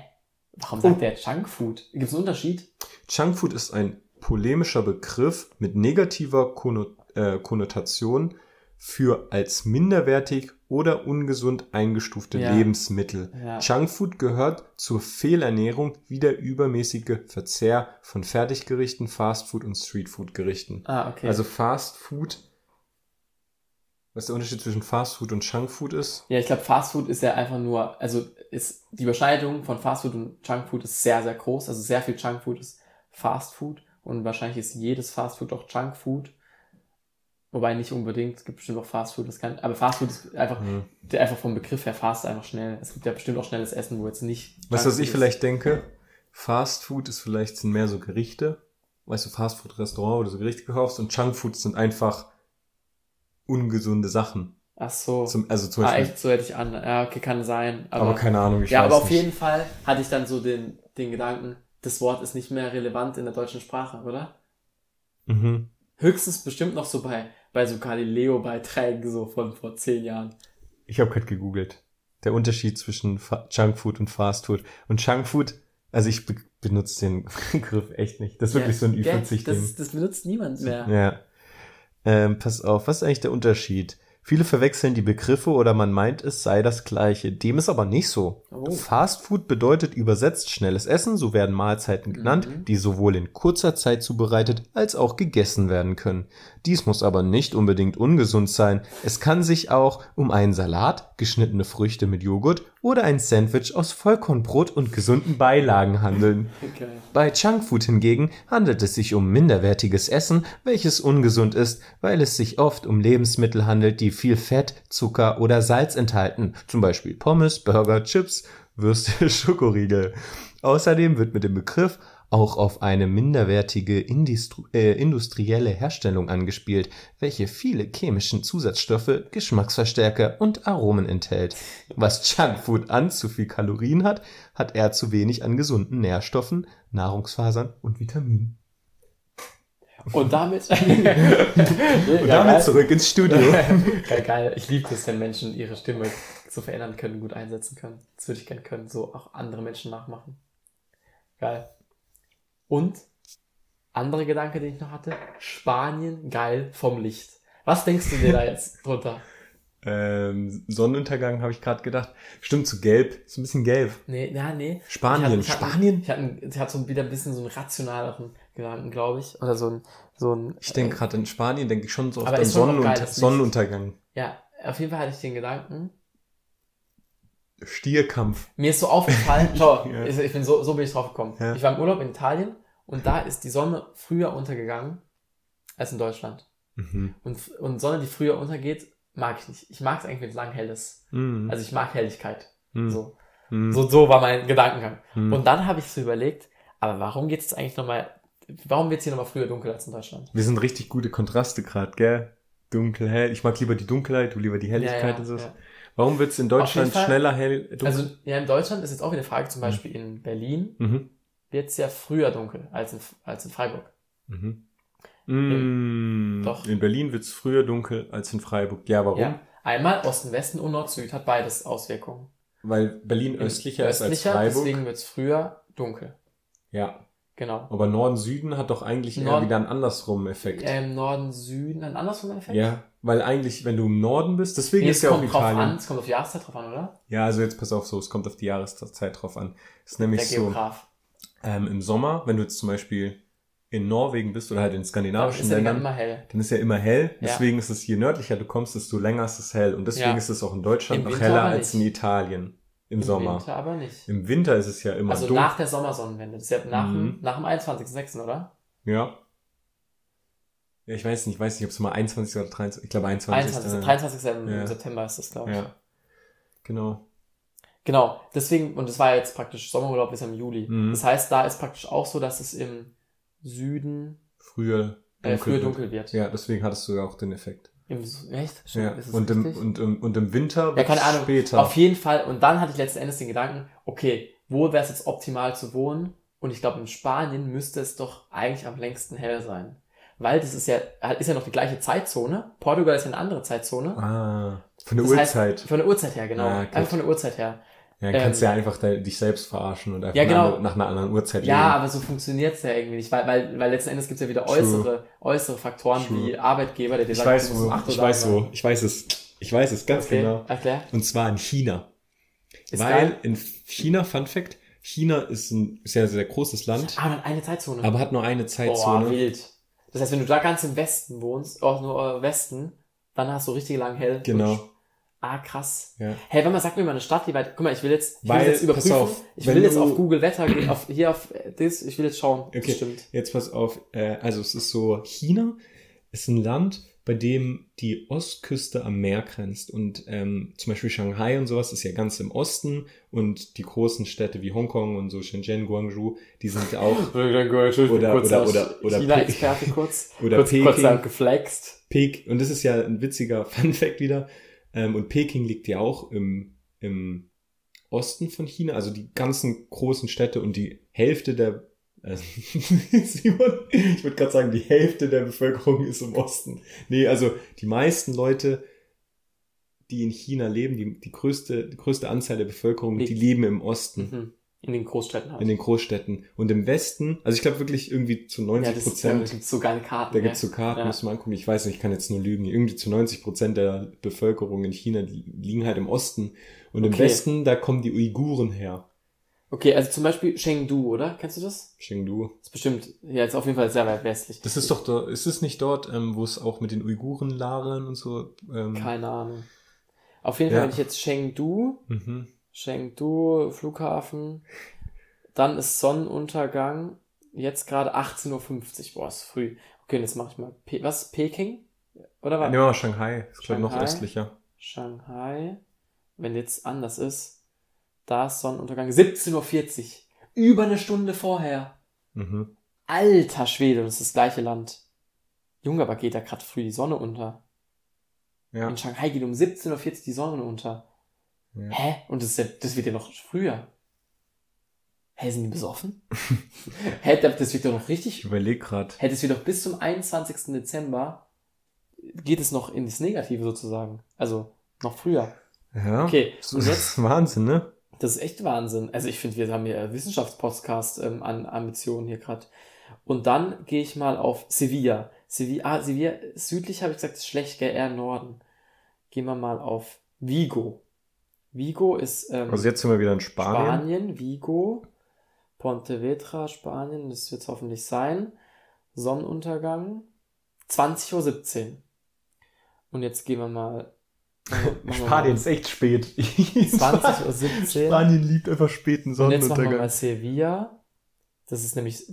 Warum sagt Oh. der Junkfood? Gibt es einen Unterschied? Junkfood ist ein polemischer Begriff mit negativer Konno äh, Konnotation für als minderwertig oder ungesund eingestufte Ja. Lebensmittel. Ja. Junkfood gehört zur Fehlernährung wie der übermäßige Verzehr von Fertiggerichten, Fastfood und Streetfood-Gerichten. Ah, okay. Also Fastfood, was der Unterschied zwischen Fastfood und Junkfood ist? ja, ich glaube, Fastfood ist ja einfach nur, also ist die Überschneidung von Fastfood und Junkfood ist sehr, sehr groß. Also sehr viel Junkfood ist Fastfood und wahrscheinlich ist jedes Fastfood auch Junkfood. Wobei nicht unbedingt, es gibt bestimmt auch Fastfood, das kann, aber Fastfood ist einfach, Hm. der einfach vom Begriff her fast einfach schnell. Es gibt ja bestimmt auch schnelles Essen, wo jetzt nicht. Weißt du, was ich ist. vielleicht denke? Fastfood ist vielleicht sind mehr so Gerichte. Weißt du, Fastfood-Restaurant oder so Gerichte kaufst und Junkfood sind einfach ungesunde Sachen. Ach so. Zum, also zum ah, Beispiel. echt, so hätte ich an. Ja, okay, kann sein. Aber, aber, keine Ahnung, ich ja, weiß aber auf nicht. jeden Fall hatte ich dann so den, den Gedanken, das Wort ist nicht mehr relevant in der deutschen Sprache, oder? Mhm. Höchstens bestimmt noch so bei, bei so Galileo-Beiträgen so von vor zehn Jahren. Ich habe gerade gegoogelt. Der Unterschied zwischen Fa Junkfood und Fastfood. Und Junkfood, also ich be benutze den Begriff echt nicht. Das ist wirklich so ein Ja, Ü40-Ding. das, das benutzt niemand mehr. Ja. Ähm, pass auf, was ist eigentlich der Unterschied? Viele verwechseln die Begriffe oder man meint, es sei das gleiche. Dem ist aber nicht so. Oh. Fast Food bedeutet übersetzt schnelles Essen, so werden Mahlzeiten genannt, Mhm. die sowohl in kurzer Zeit zubereitet als auch gegessen werden können. Dies muss aber nicht unbedingt ungesund sein. Es kann sich auch um einen Salat, geschnittene Früchte mit Joghurt oder ein Sandwich aus Vollkornbrot und gesunden Beilagen handeln. Okay. Bei Junkfood hingegen handelt es sich um minderwertiges Essen, welches ungesund ist, weil es sich oft um Lebensmittel handelt, die viel Fett, Zucker oder Salz enthalten, zum Beispiel Pommes, Burger, Chips, Würste, [LAUGHS] Schokoriegel. Außerdem wird mit dem Begriff auch auf eine minderwertige Indistru äh, industrielle Herstellung angespielt, welche viele chemischen Zusatzstoffe, Geschmacksverstärker und Aromen enthält. Was Junkfood an zu viel Kalorien hat, hat er zu wenig an gesunden Nährstoffen, Nahrungsfasern und Vitaminen. Und damit. [LAUGHS] Und damit zurück ins Studio. [LAUGHS] geil, geil. Ich liebe es, wenn Menschen ihre Stimme so verändern können, gut einsetzen können. Das würde ich gerne können, so auch andere Menschen nachmachen. Geil. Und andere Gedanke, den ich noch hatte, Spanien geil vom Licht. Was denkst du dir da jetzt [LAUGHS] drunter? ähm, Sonnenuntergang habe ich gerade gedacht. Stimmt, zu gelb. So ein bisschen gelb. Nee, ja, nee. Spanien. Ich hatte, Spanien? Ich hatte, ich hatte so wieder ein bisschen so einen rationaleren Gedanken, glaube ich. Oder so ein, so ein. Ich denke gerade in Spanien, denke ich schon so schon noch Sonnenunter. Sonnenuntergang. Ja, auf jeden Fall hatte ich den Gedanken. Stierkampf. Mir ist so aufgefallen, [LAUGHS] schau, Ja. ich, bin so, so bin ich drauf gekommen. Ja. Ich war im Urlaub in Italien und da ist die Sonne früher untergegangen als in Deutschland. Mhm. Und, und Sonne, die früher untergeht, mag ich nicht. Ich mag es eigentlich, wenn es lang hell ist. Mhm. Also ich mag Helligkeit. Mhm. So. Mhm. so. So war mein Gedankengang. Mhm. Und dann habe ich so überlegt, aber warum geht es eigentlich nochmal, warum wird es hier nochmal früher dunkel als in Deutschland? Wir sind richtig gute Kontraste gerade, gell? Dunkel, hell. Ich mag lieber die Dunkelheit, du lieber die Helligkeit ja, und so. Warum wird's in Deutschland Fall- schneller hell? Dunkel? Also ja, in Deutschland ist jetzt auch wieder eine Frage, zum Beispiel in Berlin mhm. wird es ja früher dunkel als in, als in Freiburg. Mhm. Mm, Doch. In Berlin wird's früher dunkel als in Freiburg. Ja, warum? Ja. Einmal Osten, Westen und Nord-Süd hat beides Auswirkungen. Weil Berlin östlicher, ist als Freiburg. deswegen wird es früher dunkel. Ja. Genau. Aber Norden, Süden hat doch eigentlich eher Norden- wieder einen andersrum Effekt. Ähm, Norden, Süden, ein andersrum Effekt? Ja, weil eigentlich, wenn du im Norden bist, deswegen Nee, ist ja auch kommt drauf Italien. an, es kommt auf die Jahreszeit drauf an, oder? Ja, also jetzt pass auf so, es kommt auf die Jahreszeit drauf an. Es ist nämlich Der so, Geograf. ähm, im Sommer, wenn du jetzt zum Beispiel in Norwegen bist oder halt in skandinavischen ist ja Ländern, immer hell. dann ist ja immer hell. Ja. Deswegen ist es, je nördlicher du kommst, desto länger ist es hell. Und deswegen Ja. ist es auch in Deutschland Im noch Winter heller als in. Italien im, Sommer. Winter aber nicht. Im Winter ist es ja immer Also dunkel. nach der Sommersonnenwende. Das ist ja nach, Mhm. dem, nach dem 21.06., oder? Ja. Ja, ich weiß nicht, ich weiß nicht, ob es mal 21 oder 23, ich glaube 21. 21. äh, 23. im Ja. September ist das, glaube ich. Ja. Genau. Genau, deswegen, und das war jetzt praktisch Sommerurlaub bis im Juli. Mhm. Das heißt, da ist praktisch auch so, dass es im Süden Früher äh, früher wird. dunkel wird. Ja, deswegen hattest du ja auch den Effekt. Im, echt? Ja. Ist es Und im, und, im, und im Winter Ja, keine Ahnung. später. Auf jeden Fall. Und dann hatte ich letzten Endes den Gedanken, okay, wo wäre es jetzt optimal zu wohnen? Und ich glaube, in Spanien müsste es doch eigentlich am längsten hell sein. Weil das ist ja, ist ja noch die gleiche Zeitzone. Portugal ist ja eine andere Zeitzone. ah, von der Das heißt, Uhrzeit. von der Uhrzeit her, genau. Ah. Einfach von der Uhrzeit her. Ja, dann kannst ähm, du ja einfach de, dich selbst verarschen und einfach Ja, genau. nach, nach einer anderen Uhrzeit Ja, leben. aber so funktioniert es ja irgendwie nicht, weil, weil, weil letzten Endes gibt es ja wieder True. äußere, äußere Faktoren True. wie Arbeitgeber, der dir Ich sagt, weiß du musst um wo, 8 Uhr ich weiß sein. wo, ich weiß es. Ich weiß es ganz Okay, genau. erklär. Und zwar in China. Ist Weil geil. in China, Fun Fact, China ist ein sehr, sehr großes Land, Ah, dann eine Zeitzone. aber hat nur eine Boah, Zeitzone. wild. Das heißt, wenn du da ganz im Westen wohnst, auch nur äh, Westen, dann hast du richtig lang hell. Genau. Ah, krass. Ja. Hey, wenn man sagt mir mal eine Stadt, die weit. Guck mal, ich will jetzt, ich will Weil, jetzt überprüfen. pass auf, ich will jetzt auf Google Wetter gehen, auf, hier auf äh, das, ich will jetzt schauen. Okay. Stimmt. Jetzt pass auf, äh, also es ist so, China ist ein Land, bei dem die Ostküste am Meer grenzt und ähm, zum Beispiel Shanghai und sowas ist ja ganz im Osten und die großen Städte wie Hongkong und so Shenzhen, Guangzhou, die sind [LAUGHS] auch Oder, Oder- oder- oder- oder China-Experte kurz. [LAUGHS] Oder kurz, kurz Peking. dann geflext. Pek und das ist ja ein witziger [LAUGHS] Fun-Fact wieder. Ähm, und Peking liegt ja auch im, im Osten von China, also die ganzen großen Städte und die Hälfte der äh, [LAUGHS] Simon, ich würde gerade sagen, die Hälfte der Bevölkerung ist im Osten. Nee, also die meisten Leute, die in China leben, die, die größte, die größte Anzahl der Bevölkerung, die leben im Osten. Mhm. In den Großstädten halt. in den Großstädten. Und im Westen, also ich glaube wirklich irgendwie zu 90 ja, das ist, da Prozent, gibt's so geile Karten. da gell? gibt's so Karten, Ja. muss man angucken. Ich weiß nicht, ich kann jetzt nur lügen. Irgendwie zu 90 Prozent der Bevölkerung in China, die liegen halt im Osten. Und im Okay. Westen, da kommen die Uiguren her. Okay, also zum Beispiel Chengdu, oder? Kennst du das? Chengdu. Das ist bestimmt, ja, ist auf jeden Fall sehr weit westlich. Das ist doch da, ist es nicht dort, ähm, wo es auch mit den Uiguren lagern und so? Ähm, Keine Ahnung. Auf jeden Ja. Fall, wenn ich jetzt Chengdu, mhm. Chengdu, Flughafen, dann ist Sonnenuntergang, jetzt gerade 18.50 Uhr, boah, ist früh. Okay, und jetzt mache ich mal, Pe was, Peking? Oder was? Nehmen wir mal Shanghai. Das ist glaube noch östlicher. Shanghai, wenn jetzt anders ist, da ist Sonnenuntergang, 17.40 Uhr, über eine Stunde vorher. Mhm. Alter Schwede, das ist das gleiche Land. Junge, aber geht da gerade früh die Sonne unter. Ja. In Shanghai geht um 17.40 Uhr die Sonne unter. Ja. Hä? Und das, ja, das wird ja noch früher. Hä, sind die besoffen? [LAUGHS] Hä, das wird doch noch Ich richtig. überlege gerade. Hä, das wird doch bis zum 21. Dezember geht es noch in das Negative sozusagen. Also noch früher. Ja. Okay, So, das ist [LAUGHS] Wahnsinn, ne? das ist echt Wahnsinn. Also ich finde, wir haben hier Wissenschaftspodcast ähm, an Ambitionen hier gerade. Und dann gehe ich mal auf Sevilla. Sevilla, ah, Sevilla, südlich habe ich gesagt, ist schlecht, gell, eher Norden. Gehen wir mal auf Vigo. Vigo ist ähm, Also jetzt sind wir wieder in Spanien. Spanien, Vigo, Pontevedra, Spanien, das wird es hoffentlich sein. Sonnenuntergang, 20.17 Uhr. Und jetzt gehen wir mal. wir- Spanien ist echt spät. [LAUGHS] 20.17 Uhr. Spanien liebt einfach späten Und jetzt machen wir Sonnenuntergang. mal Sevilla. Das ist nämlich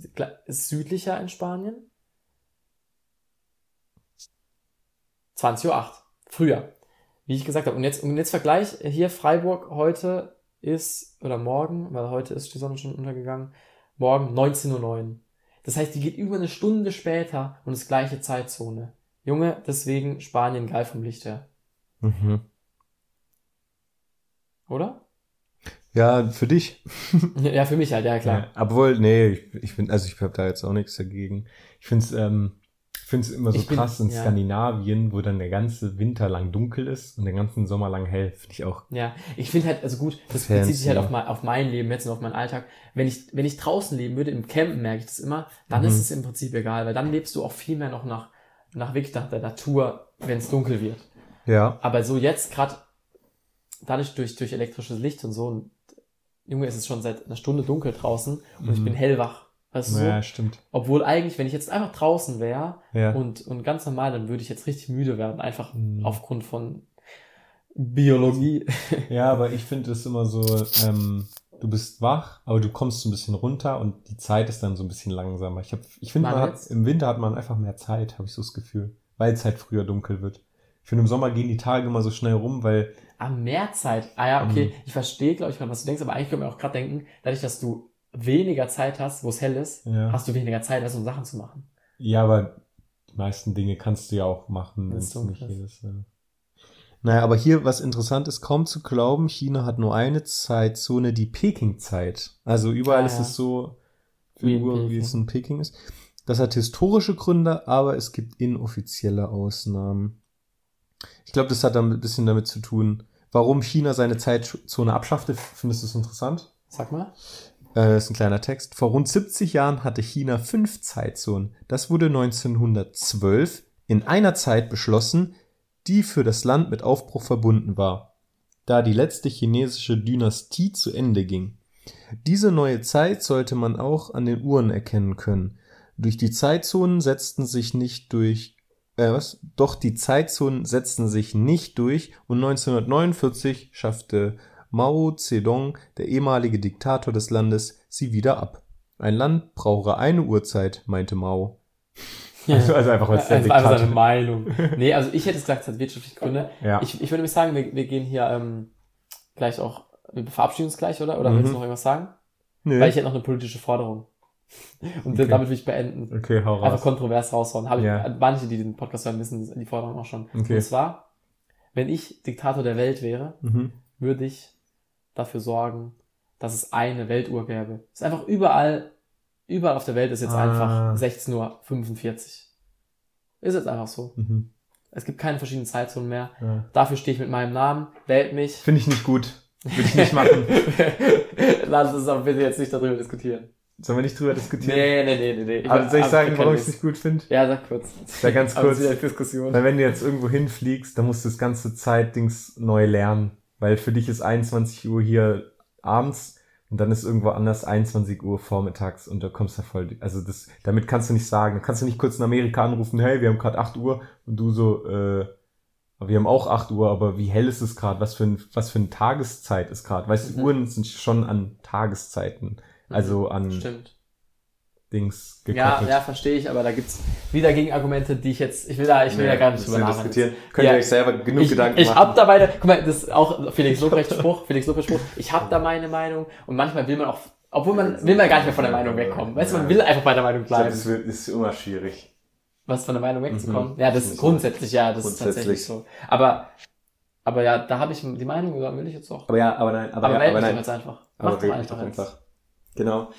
ist südlicher in Spanien. 20.08 Uhr. Früher. Wie ich gesagt habe. Und jetzt, und jetzt Vergleich. Hier Freiburg heute ist, oder morgen, weil heute ist die Sonne schon untergegangen, morgen 19.09 Uhr. Das heißt, die geht über eine Stunde später und ist gleiche Zeitzone. Junge, deswegen Spanien geil vom Licht her. Mhm. Oder? Ja, für dich. [LAUGHS] Ja, für mich halt, ja klar. Ja, obwohl, nee, ich, ich finde, also ich habe da jetzt auch nichts dagegen. Ich finde es ähm, ich find's immer so Ich bin- krass in ja. Skandinavien, wo dann der ganze Winter lang dunkel ist und der ganzen Sommer lang hell. Finde ich auch. Ja, ich finde halt, also gut, das Fancy. bezieht sich halt auf mein, auf mein Leben jetzt und auf meinen Alltag. Wenn ich, wenn ich draußen leben würde, im Campen merke ich das immer, dann Mhm. ist es im Prinzip egal, weil dann lebst du auch viel mehr noch nach, nach wirklich nach der Natur, wenn es dunkel wird. Ja. Aber so jetzt gerade, dadurch durch, durch elektrisches Licht und so, und, Junge, ist es schon seit einer Stunde dunkel draußen und ich Mhm. bin hellwach. Weißt du so? Ja, stimmt. Obwohl eigentlich, wenn ich jetzt einfach draußen wäre Ja. und, und ganz normal, dann würde ich jetzt richtig müde werden, einfach Mhm. aufgrund von Biologie. [LAUGHS] Ja, aber ich finde es immer so, ähm, du bist wach, aber du kommst so ein bisschen runter und die Zeit ist dann so ein bisschen langsamer. Ich, hab, ich finde, man hat, im Winter hat man einfach mehr Zeit, habe ich so das Gefühl, weil es halt früher dunkel wird. Ich finde, im Sommer gehen die Tage immer so schnell rum, weil, Ah, mehr Zeit. Ah ja, okay. Mhm. Ich verstehe, glaube ich, was du denkst, aber eigentlich können wir auch gerade denken, dadurch, dass du weniger Zeit hast, wo es hell ist, ja, hast du weniger Zeit, also um Sachen zu machen. ja, aber die meisten Dinge kannst du ja auch machen, wenn Wenn's es nicht ist. hell ist. Ja. Naja, aber hier, was interessant ist, kaum zu glauben, China hat nur eine Zeitzone, die Peking-Zeit. Also überall Ah, ist ja. es so, Wie wie, in Uhr, wie es in Peking ist. Das hat historische Gründe, aber es gibt inoffizielle Ausnahmen. Ich glaube, das hat dann ein bisschen damit zu tun, warum China seine Zeitzone abschaffte. Findest du es interessant? Sag mal. Äh, das ist ein kleiner Text. Vor rund 70 Jahren hatte China fünf Zeitzonen. Das wurde 1912 in einer Zeit beschlossen, die für das Land mit Aufbruch verbunden war, da die letzte chinesische Dynastie zu Ende ging. Diese neue Zeit sollte man auch an den Uhren erkennen können. Durch die Zeitzonen setzten sich nicht durch äh, was? Doch die Zeitzonen setzten sich nicht durch und 1949 schaffte Mao Zedong, der ehemalige Diktator des Landes, sie wieder ab. Ein Land brauche eine Uhrzeit, meinte Mao. Also, also einfach als der Das war einfach seine Diktator. Meinung. [LAUGHS] Nee, also ich hätte es gesagt, es hat wirtschaftliche Gründe. Ja. Ich, ich würde nämlich sagen, wir, wir gehen hier ähm, gleich auch, wir verabschieden uns gleich, oder? Oder Mhm. willst du noch irgendwas sagen? Nö. Weil ich hätte noch eine politische Forderung. [LAUGHS] Und Okay. damit will ich beenden. okay, hau Einfach raus. kontrovers raushauen. Habe ich, Ja. manche, die den Podcast hören, wissen die Forderung auch schon. Okay. Und zwar, wenn ich Diktator der Welt wäre, Mhm. würde ich dafür sorgen, dass es eine Weltuhr gäbe. Es ist einfach überall, überall auf der Welt ist jetzt Ah. einfach 16.45 Uhr. Ist jetzt einfach so. Mhm. Es gibt keine verschiedenen Zeitzonen mehr. Ja. Dafür stehe ich mit meinem Namen, wählt mich. Finde ich nicht gut. Würde ich nicht machen. [LAUGHS] Lass uns aber bitte jetzt nicht darüber diskutieren. Sollen wir nicht drüber diskutieren? Nee, nee, nee, nee. nee. Aber soll ich sagen, warum ich es nicht gut finde? Ja, sag kurz. Ja, ganz [LAUGHS] kurz. Weil wenn du jetzt irgendwo hinfliegst, dann musst du das ganze Zeitdings neu lernen. Weil für dich ist 21 Uhr hier abends und dann ist irgendwo anders 21 Uhr vormittags und da kommst du voll. Also das, damit kannst du nicht sagen. Da kannst du nicht kurz in Amerika anrufen, hey, wir haben gerade 8 Uhr und du so, äh, wir haben auch 8 Uhr, aber wie hell ist es gerade? Was für ein, was für eine Tageszeit ist gerade? Weißt du, Mhm. Uhren sind schon an Tageszeiten, also an Stimmt. Dings Ja, gekoppelt. ja, verstehe ich, aber da gibt's wieder Gegenargumente, die ich jetzt, ich will da, ich will da gar nicht drüber diskutieren. Könnt ihr Ja. euch selber genug Ich, Gedanken ich machen. hab da meine, guck mal, das ist auch Felix [LAUGHS] Lobrecht Spruch, Felix Lobrecht Spruch, ich hab da meine Meinung und manchmal will man auch, obwohl man, will man gar nicht mehr von der Meinung wegkommen. Weißt du, man will einfach bei der Meinung Ich glaube, bleiben. das ist immer schwierig. was von der Meinung wegzukommen. Mhm. Ja, das ist ich grundsätzlich, ja, das ist Grundsätzlich. tatsächlich so. Aber, aber ja, da habe ich die Meinung, da will ich jetzt auch. Aber ja, aber nein, aber, Aber ja, melde aber mich doch nein. jetzt einfach. Aber Mach doch einfach. Genau.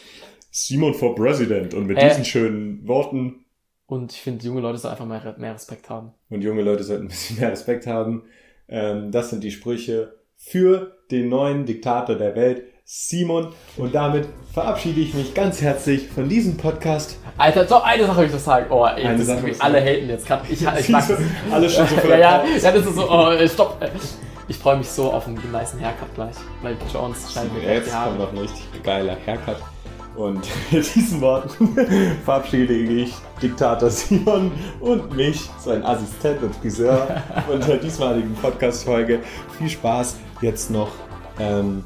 Simon for President. Und mit Äh. diesen schönen Worten Und ich finde, junge Leute sollen einfach mehr, mehr Respekt haben. und junge Leute sollten ein bisschen mehr Respekt haben. Ähm, das sind die Sprüche für den neuen Diktator der Welt, Simon. Und damit verabschiede ich mich ganz herzlich von diesem Podcast. Alter, doch, eine Sache will ich noch sagen. Oh, ey, Eine das Sache ist, alle haten jetzt gerade. Ich, ich [LAUGHS] mag das. Alle schon so [LAUGHS] ja, ja, ja, das ist so, oh, stopp. Ich freue mich so auf einen niceen Haircut gleich, weil Jones schneidet mir Jetzt kommt noch ein richtig geiler Haircut. Und [LAUGHS] mit diesen Worten [LAUGHS] verabschiede ich Diktator Simon und mich, sein Assistent und Friseur, [LAUGHS] von der diesmaligen Podcast-Folge. Viel Spaß jetzt noch ähm,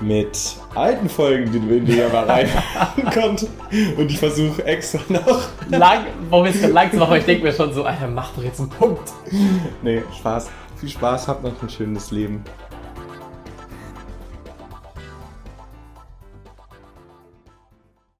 mit alten Folgen, die du in dir mal reinmachen konntest. Und ich versuche extra noch. Lang, warum ist lang zu machen? Aber Ich denke mir schon so, Alter, mach doch jetzt einen Punkt. Nee, Spaß. Viel Spaß, habt noch ein schönes Leben.